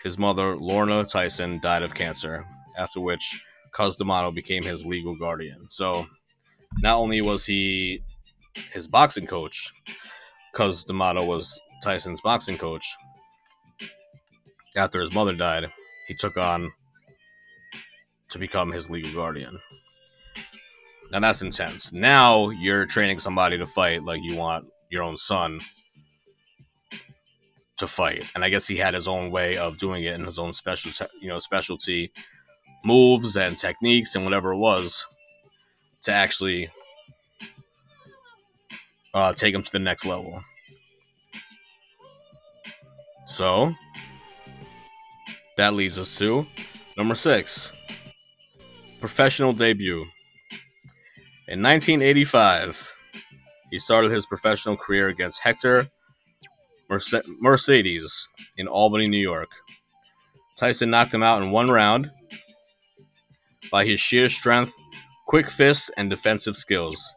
his mother, Lorna Tyson, died of cancer, after which Cus D'Amato became his legal guardian. So, not only was he his boxing coach, Cus D'Amato was Tyson's boxing coach. After his mother died, he took on to become his legal guardian. Now that's intense. Now you're training somebody to fight like you want your own son to fight, and I guess he had his own way of doing it and his own special, you know, specialty moves and techniques and whatever it was to actually uh, take him to the next level. So that leads us to number six, professional debut. In 1985, he started his professional career against Hector Merce- Mercedes in Albany, New York. Tyson knocked him out in one round by his sheer strength, quick fists, and defensive skills.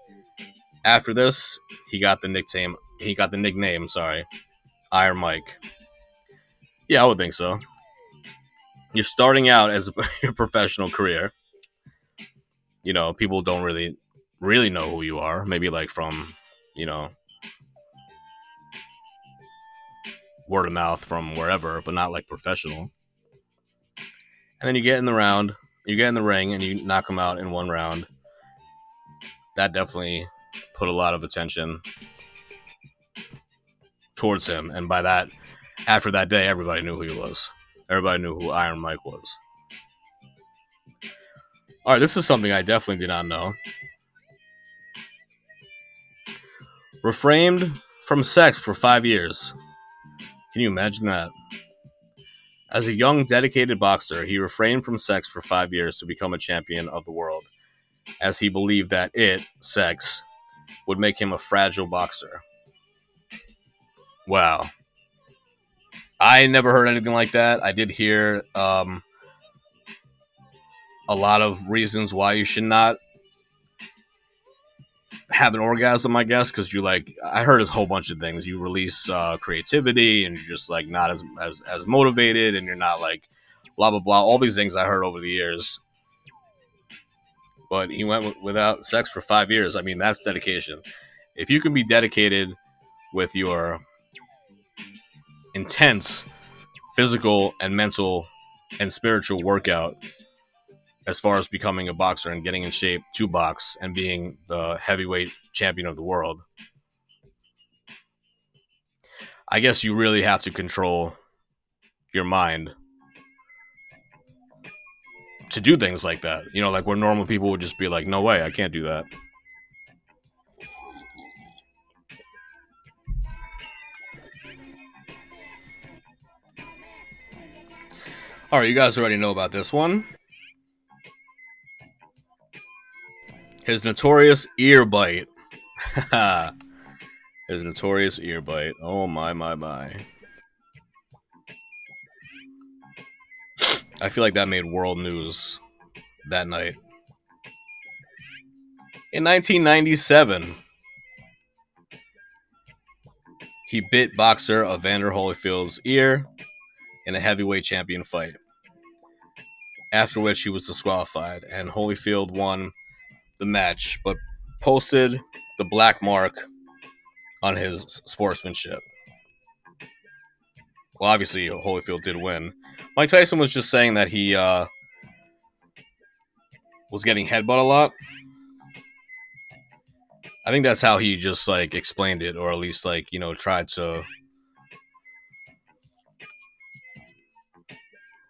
After this, he got the nickname. He got the nickname. Sorry, Iron Mike. Yeah, I would think so. You're starting out as a, professional career. You know, people don't really really know who you are. Maybe like from, you know, word of mouth from wherever, but not like professional. And then you get in the round, you get in the ring, and you knock them out in one round. That definitely put a lot of attention towards him. And by that, after that day, everybody knew who he was. Everybody knew who Iron Mike was. All right, this is something I definitely did not know. Refrained from sex for five years. Can you imagine that? As a young, dedicated boxer, he refrained from sex for five years to become a champion of the world, as he believed that it, sex, would make him a fragile boxer. Wow. I never heard anything like that. I did hear um, a lot of reasons why you should not have an orgasm, I guess, because you like I heard a whole bunch of things. You release uh, creativity, and you're just like not as as as motivated, and you're not like blah blah blah. All these things I heard over the years. But he went w- without sex for five years. I mean, that's dedication. If you can be dedicated with your intense physical and mental and spiritual workout as far as becoming a boxer and getting in shape to box and being the heavyweight champion of the world. I guess you really have to control your mind to do things like that. You know, like where normal people would just be like, no way, I can't do that. All right, you guys already know about this one. His notorious ear bite. His notorious ear bite. Oh my my my. I feel like that made world news that night. In 1997, he bit boxer Evander Holyfield's ear in a heavyweight champion fight. After which he was disqualified, and Holyfield won the match, but posted the black mark on his sportsmanship. Well, obviously, Holyfield did win. Mike Tyson was just saying that he uh, was getting headbutt a lot. I think that's how he just like explained it, or at least like you know tried to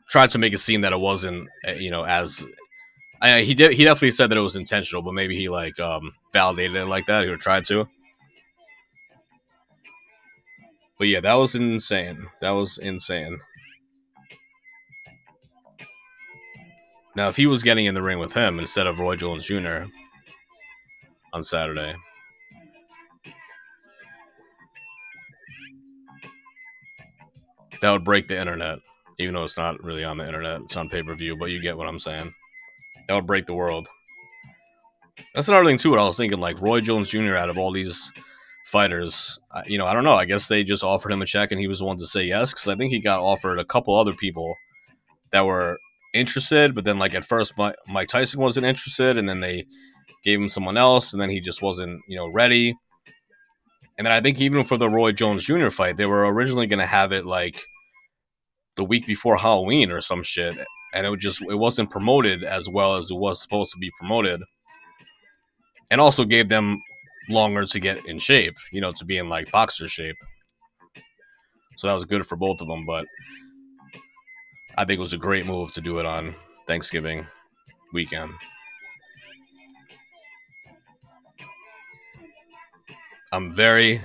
tried to make it seem that it wasn't uh, you know as I, he did he definitely said that it was intentional, but maybe he like um, validated it like that or tried to. But yeah, that was insane. That was insane. Now, if he was getting in the ring with him instead of Roy Jones Jr. on Saturday, that would break the internet. Even though it's not really on the internet, it's on pay per view, but you get what I'm saying. That would break the world. That's another thing too. What I was thinking, like Roy Jones Jr. out of all these fighters, I- you know, I don't know. I guess they just offered him a check, and he was the one to say yes because I think he got offered a couple other people that were interested, but then like at first Mi- Mike Tyson wasn't interested, and then they gave him someone else, and then he just wasn't, you know, ready. And then I think even for the Roy Jones Jr. fight, they were originally going to have it like the week before Halloween or some shit, and it just it wasn't promoted as well as it was supposed to be promoted, and also gave them longer to get in shape, you know, to be in like boxer shape. So that was good for both of them, but I think it was a great move to do it on Thanksgiving weekend. I'm very,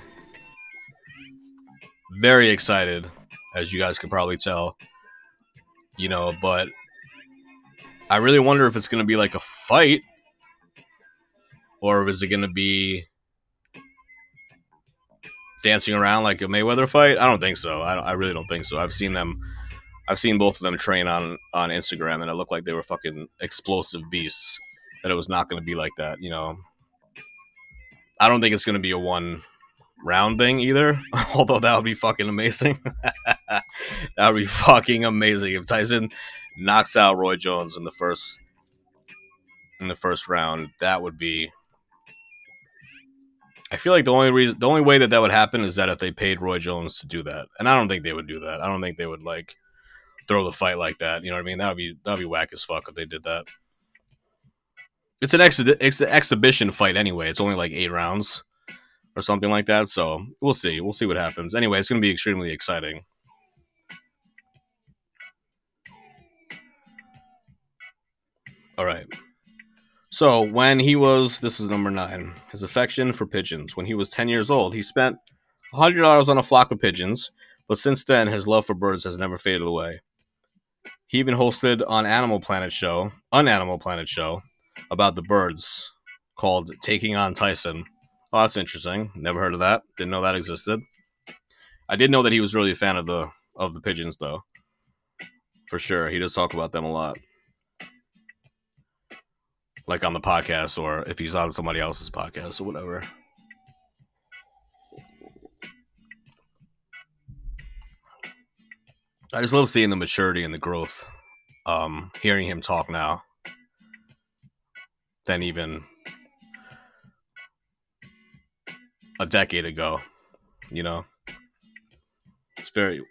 very excited, as you guys can probably tell. You know, but I really wonder if it's going to be like a fight or is it going to be dancing around like a Mayweather fight? I don't think so. I, I really don't think so. I've seen them. I've seen both of them train on on Instagram, and it looked like they were fucking explosive beasts. That it was not going to be like that, you know. I don't think it's going to be a one round thing either. Although that would be fucking amazing. that would be fucking amazing if Tyson knocks out Roy Jones in the first in the first round. That would be. I feel like the only reason, the only way that that would happen is that if they paid Roy Jones to do that, and I don't think they would do that. I don't think they would like throw the fight like that. You know what I mean? That would be that would be whack as fuck if they did that. It's an ex- it's an exhibition fight anyway. It's only like eight rounds or something like that. So we'll see. We'll see what happens. Anyway, it's going to be extremely exciting. All right. So when he was, this is number nine, his affection for pigeons. When he was 10 years old, he spent $100 on a flock of pigeons, but since then, his love for birds has never faded away. He even hosted on Animal Planet show, an Animal Planet show, about the birds called Taking on Tyson. Oh, that's interesting. Never heard of that. Didn't know that existed. I did know that he was really a fan of the of the pigeons, though. For sure, he does talk about them a lot, like on the podcast, or if he's on somebody else's podcast or whatever. I just love seeing the maturity and the growth. Um, hearing him talk now, than even a decade ago. You know, it's very,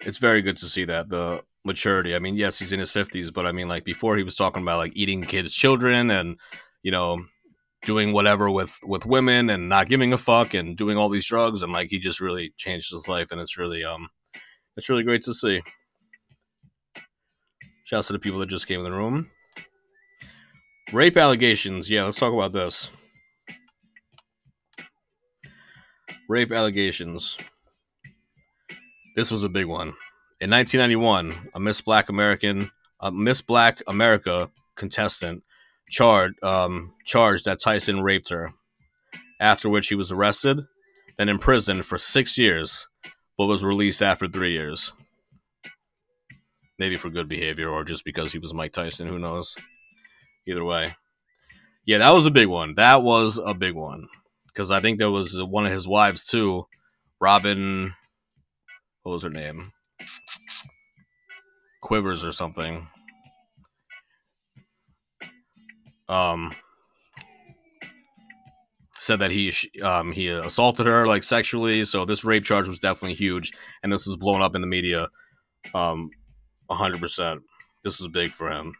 it's very good to see that the maturity. I mean, yes, he's in his fifties, but I mean, like before, he was talking about like eating kids' children and you know doing whatever with with women and not giving a fuck and doing all these drugs and like he just really changed his life and it's really um it's really great to see. Shouts to the people that just came in the room. Rape allegations. Yeah, let's talk about this. Rape allegations. This was a big one. In 1991, a Miss Black American, a Miss Black America contestant charged um, charged that Tyson raped her. After which he was arrested, then imprisoned for six years, but was released after three years. Maybe for good behavior or just because he was Mike Tyson. Who knows? Either way, yeah, that was a big one. That was a big one because I think there was one of his wives too, Robin. What was her name? Quivers or something. Um, said that he um he assaulted her like sexually. So this rape charge was definitely huge, and this was blown up in the media. Um, hundred percent. This was big for him.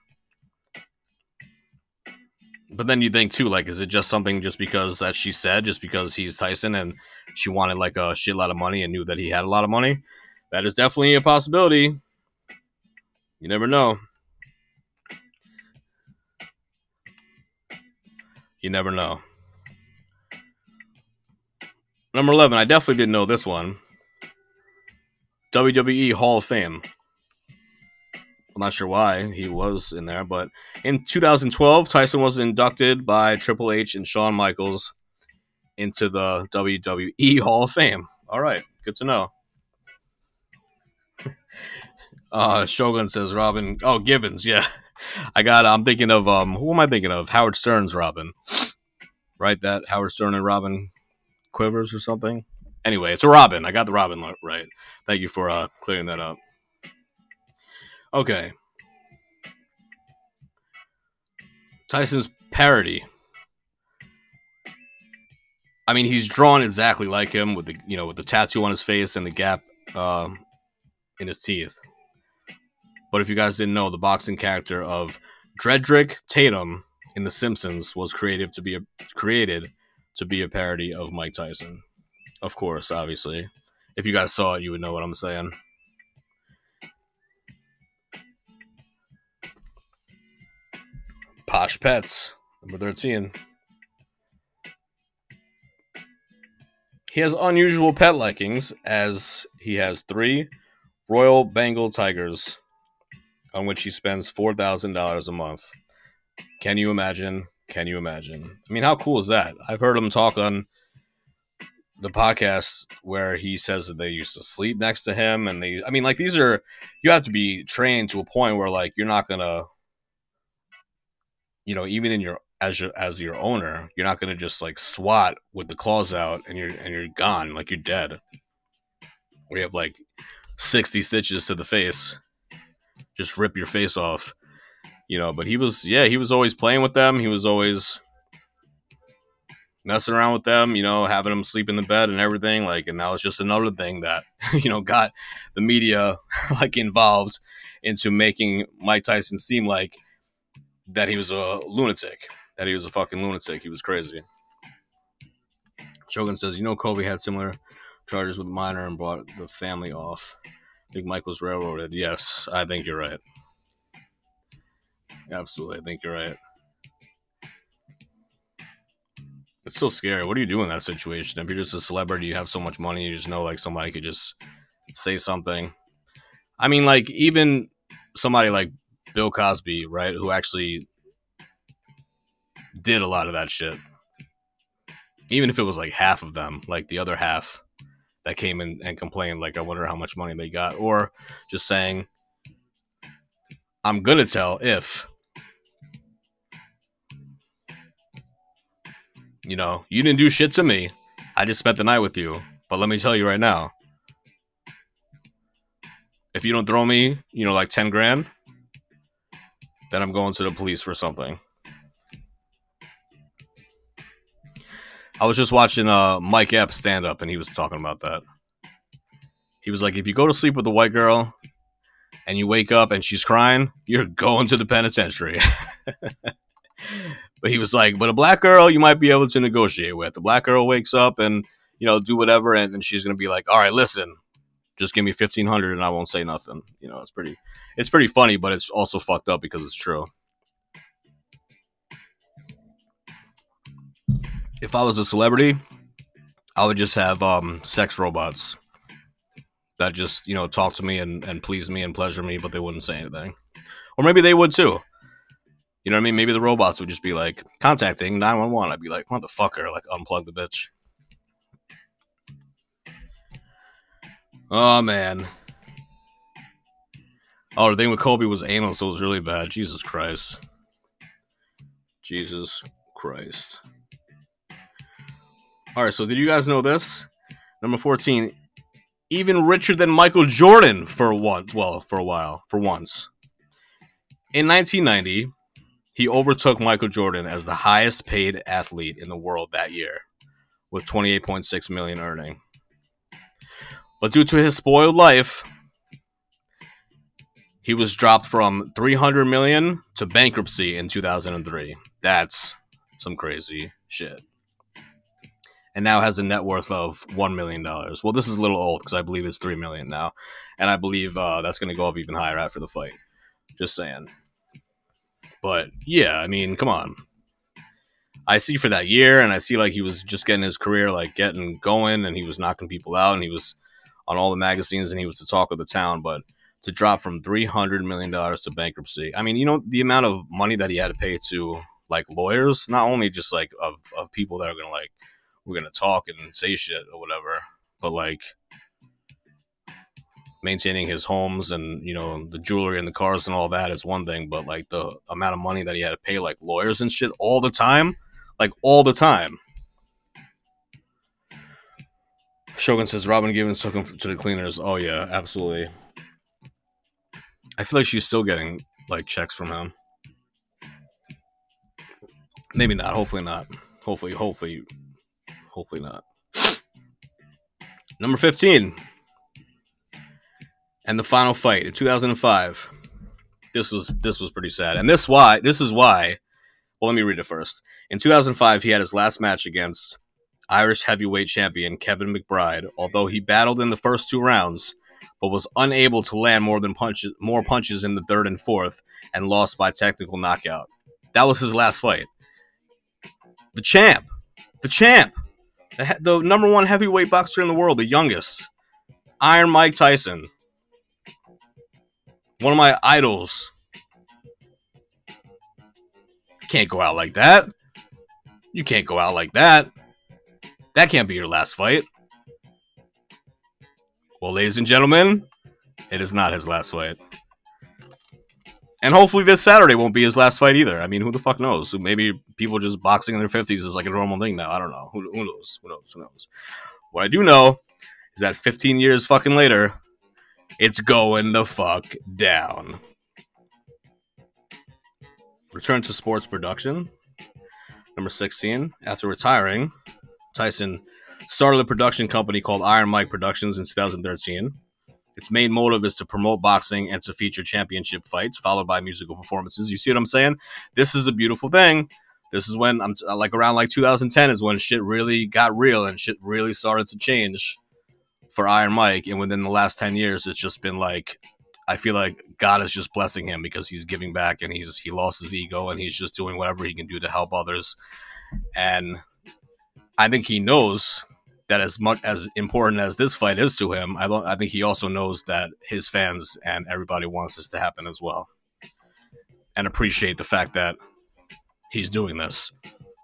But then you think too, like, is it just something just because that she said, just because he's Tyson and she wanted like a shitload of money and knew that he had a lot of money? That is definitely a possibility. You never know. You never know. Number 11, I definitely didn't know this one. WWE Hall of Fame. I'm not sure why he was in there, but in 2012, Tyson was inducted by Triple H and Shawn Michaels into the WWE Hall of Fame. All right, good to know. Uh, Shogun says Robin. Oh, Gibbons. Yeah, I got. I'm thinking of um. Who am I thinking of? Howard Stern's Robin. Right, that Howard Stern and Robin Quivers or something. Anyway, it's a Robin. I got the Robin right. Thank you for uh clearing that up. Okay. Tyson's parody. I mean, he's drawn exactly like him with the you know with the tattoo on his face and the gap um, in his teeth. But if you guys didn't know, the boxing character of Dredrick Tatum in The Simpsons was created to be a, created to be a parody of Mike Tyson. Of course, obviously. If you guys saw it, you would know what I'm saying. Posh Pets, number 13. He has unusual pet likings as he has three Royal Bengal Tigers on which he spends $4,000 a month. Can you imagine? Can you imagine? I mean, how cool is that? I've heard him talk on the podcast where he says that they used to sleep next to him and they I mean like these are you have to be trained to a point where like you're not to you know, even in your as your as your owner, you're not gonna just like swat with the claws out and you're and you're gone, like you're dead. We have like sixty stitches to the face. Just rip your face off. You know, but he was yeah, he was always playing with them. He was always messing around with them, you know, having them sleep in the bed and everything. Like, and that was just another thing that, you know, got the media like involved into making Mike Tyson seem like that he was a lunatic, that he was a fucking lunatic. He was crazy. Shogun says, you know, Kobe had similar charges with minor and brought the family off. I think Mike was railroaded. Yes, I think you're right. Absolutely, I think you're right. It's so scary. What do you do in that situation? If you're just a celebrity, you have so much money, you just know like somebody could just say something. I mean, like even somebody like Bill Cosby, right, who actually did a lot of that shit. Even if it was like half of them, like the other half that came in and complained, like, I wonder how much money they got, or just saying, I'm gonna tell if, you know, you didn't do shit to me. I just spent the night with you. But let me tell you right now, if you don't throw me, you know, like 10 grand, then I'm going to the police for something. I was just watching uh, Mike Epps stand up and he was talking about that. He was like, if you go to sleep with a white girl and you wake up and she's crying, you're going to the penitentiary. but he was like, but a black girl you might be able to negotiate with. A black girl wakes up and you know do whatever, and, and she's gonna be like, all right, listen, just give me fifteen hundred and I won't say nothing. You know, it's pretty, it's pretty funny, but it's also fucked up because it's true. If I was a celebrity, I would just have um sex robots that just you know talk to me and, and please me and pleasure me, but they wouldn't say anything. Or maybe they would too. You know what I mean? Maybe the robots would just be like contacting nine one one. I'd be like, motherfucker, like unplug the bitch. Oh man. Oh, the thing with Kobe was anal, so it was really bad. Jesus Christ. Jesus Christ. All right, so did you guys know this? Number 14, even richer than Michael Jordan for once, well, for a while, for once. In 1990, he overtook Michael Jordan as the highest paid athlete in the world that year with 28.6 million earning. But due to his spoiled life, he was dropped from 300 million to bankruptcy in 2003. That's some crazy shit. And now has a net worth of $1 million. Well, this is a little old because I believe it's 3 million now. And I believe uh, that's going to go up even higher after the fight. Just saying. But yeah, I mean, come on. I see for that year, and I see like he was just getting his career like getting going, and he was knocking people out, and he was on all the magazines, and he was the talk of the town. But to drop from three hundred million dollars to bankruptcy, I mean, you know, the amount of money that he had to pay to like lawyers, not only just like of of people that are gonna like we're gonna talk and say shit or whatever, but like maintaining his homes and you know the jewelry and the cars and all that is one thing but like the amount of money that he had to pay like lawyers and shit all the time like all the time. Shogun says robin givens took him to the cleaners. Oh yeah absolutely. I feel like she's still getting like checks from him. Maybe not. Hopefully not. Hopefully hopefully hopefully not. Number 15 and the final fight in 2005 this was this was pretty sad. And this why this is why well let me read it first. In 2005 he had his last match against irish heavyweight champion kevin mcbride. Although he battled in the first two rounds but was unable to land more than punches more punches in the third and fourth and lost by technical knockout. That was his last fight. The champ the champ the, number one heavyweight boxer in the world the youngest iron mike tyson one of my idols. Can't go out like that. You can't go out like that. That can't be your last fight. Well, ladies and gentlemen, it is not his last fight. And hopefully this Saturday won't be his last fight either. I mean, who the fuck knows? Maybe people just boxing in their 50s is like a normal thing now. I don't know. Who, who knows? Who knows? Who knows? What I do know is that 15 years fucking later, it's going the fuck down. Return to sports production. Number 16. After retiring, Tyson started a production company called Iron Mike Productions in 2013. Its main motive is to promote boxing and to feature championship fights, followed by musical performances. You see what I'm saying? This is a beautiful thing. This is when I'm uh, like around like 2010 is when shit really got real and shit really started to change for Iron Mike. And within the last 10 years, it's just been like, I feel like God is just blessing him because he's giving back and he's he lost his ego and he's just doing whatever he can do to help others. And I think he knows that as much as important as this fight is to him, I don't I think he also knows that his fans and everybody wants this to happen as well. And appreciate the fact that he's doing this.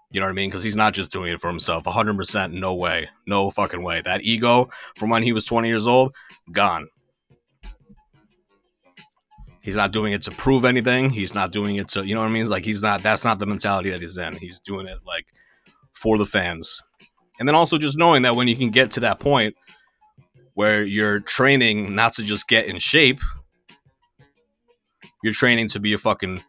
You know what I mean? Because he's not just doing it for himself. 100% no way. No fucking way. That ego from when he was 20 years old, gone. He's not doing it to prove anything. He's not doing it to, you know what I mean? Like, he's not, that's not the mentality that he's in. He's doing it, like, for the fans. And then also just knowing that when you can get to that point where you're training not to just get in shape, you're training to be a fucking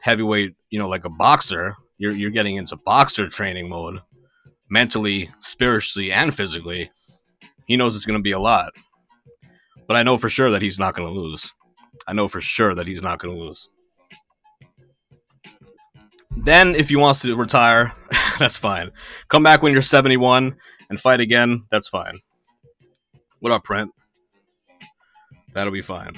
heavyweight, you know, like a boxer. You're you're getting into boxer training mode, mentally, spiritually, and physically. He knows it's going to be a lot, but I know for sure that he's not going to lose. I know for sure that he's not going to lose. Then, if he wants to retire, that's fine. Come back when you're 71 and fight again. That's fine. What up, Brent? That'll be fine.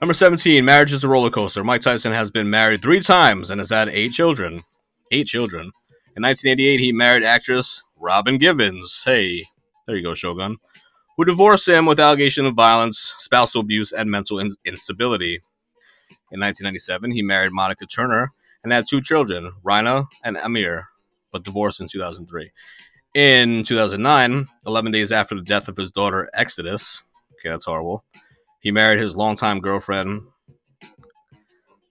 Number 17, marriage is a roller coaster. Mike Tyson has been married three times and has had eight children. Eight children. In 1988, he married actress Robin Givens. Hey, there you go, Shogun. Who divorced him with allegation of violence, spousal abuse, and mental in- instability. In 1997, he married Monica Turner and had two children, Rina and Amir, but divorced in 2003. In 2009, 11 days after the death of his daughter Exodus, okay, that's horrible, he married his longtime girlfriend,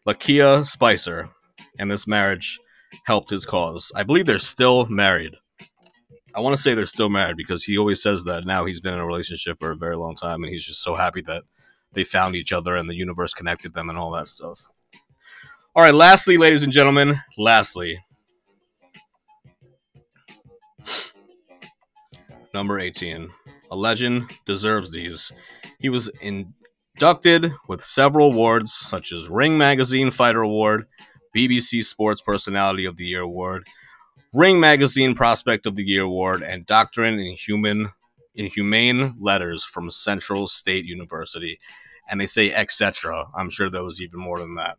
Lakiha Spicer, and this marriage helped his cause. I believe they're still married. I want to say they're still married because he always says that now he's been in a relationship for a very long time and he's just so happy that they found each other and the universe connected them and all that stuff. All right, lastly, ladies and gentlemen, lastly, number 18. A legend deserves these. He was inducted with several awards such as Ring Magazine Fighter Award, BBC Sports Personality of the Year Award, Ring Magazine Prospect of the Year Award, and Doctorate in Human in Humane Letters from Central State University. And they say etc. I'm sure there was even more than that.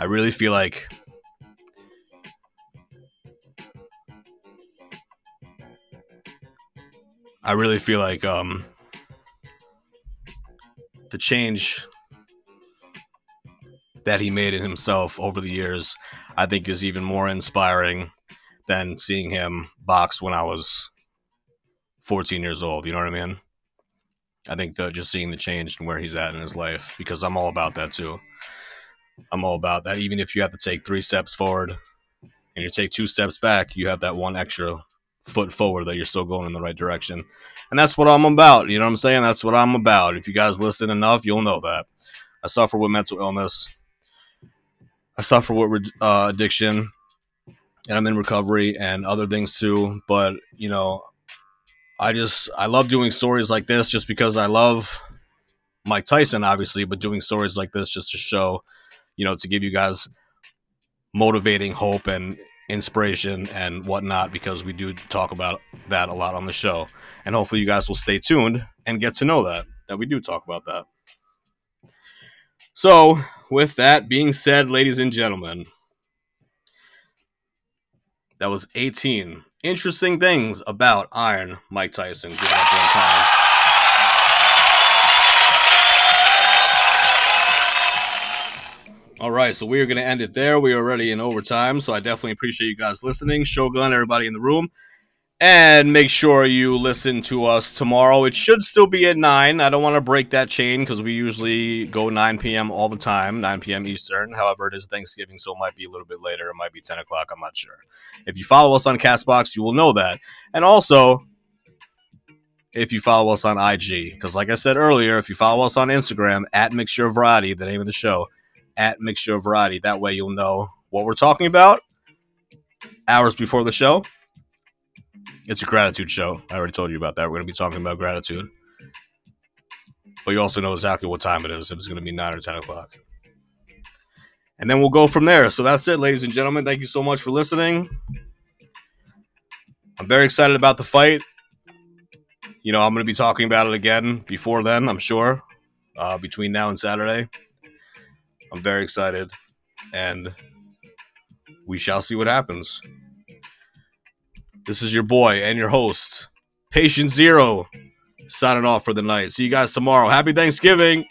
I really feel like I really feel like um the change that he made in himself over the years, I think is even more inspiring than seeing him box when I was 14 years old. You know what I mean? I think that just seeing the change and where he's at in his life, because I'm all about that too. I'm all about that. Even if you have to take three steps forward and you take two steps back, you have that one extra foot forward that you're still going in the right direction. And that's what I'm about. You know what I'm saying? That's what I'm about. If you guys listen enough, you'll know that. I suffer with mental illness. I suffer with uh, addiction, and I'm in recovery and other things too. But you know, I just I love doing stories like this just because I love Mike Tyson, obviously, but doing stories like this just to show, you know, to give you guys motivating hope and inspiration and whatnot because we do talk about that a lot on the show. And hopefully you guys will stay tuned and get to know that that we do talk about that. So, with that being said, ladies and gentlemen, that was 18 interesting things about Iron Mike Tyson. All right, so we are going to end it there. We are already in overtime, so I definitely appreciate you guys listening. Shogun, everybody in the room. And make sure you listen to us tomorrow. It should still be at 9. I don't want to break that chain because we usually go 9 p.m. all the time, 9 p.m. Eastern. However, it is Thanksgiving, so it might be a little bit later. It might be 10 o'clock. I'm not sure. If you follow us on Castbox, you will know that. And also, if you follow us on IG, because like I said earlier, if you follow us on Instagram, at Mixture Variety, the name of the show, at Mixture of Variety, that way you'll know what we're talking about hours before the show. It's a gratitude show. I already told you about that. We're going to be talking about gratitude. But you also know exactly what time it is. It's going to be 9 or 10 o'clock. And then we'll go from there. So that's it, ladies and gentlemen. Thank you so much for listening. I'm very excited about the fight. You know, I'm going to be talking about it again before then, I'm sure, uh, between now and Saturday. I'm very excited. And we shall see what happens. This is your boy and your host, Patient Zero, signing off for the night. See you guys tomorrow. Happy Thanksgiving.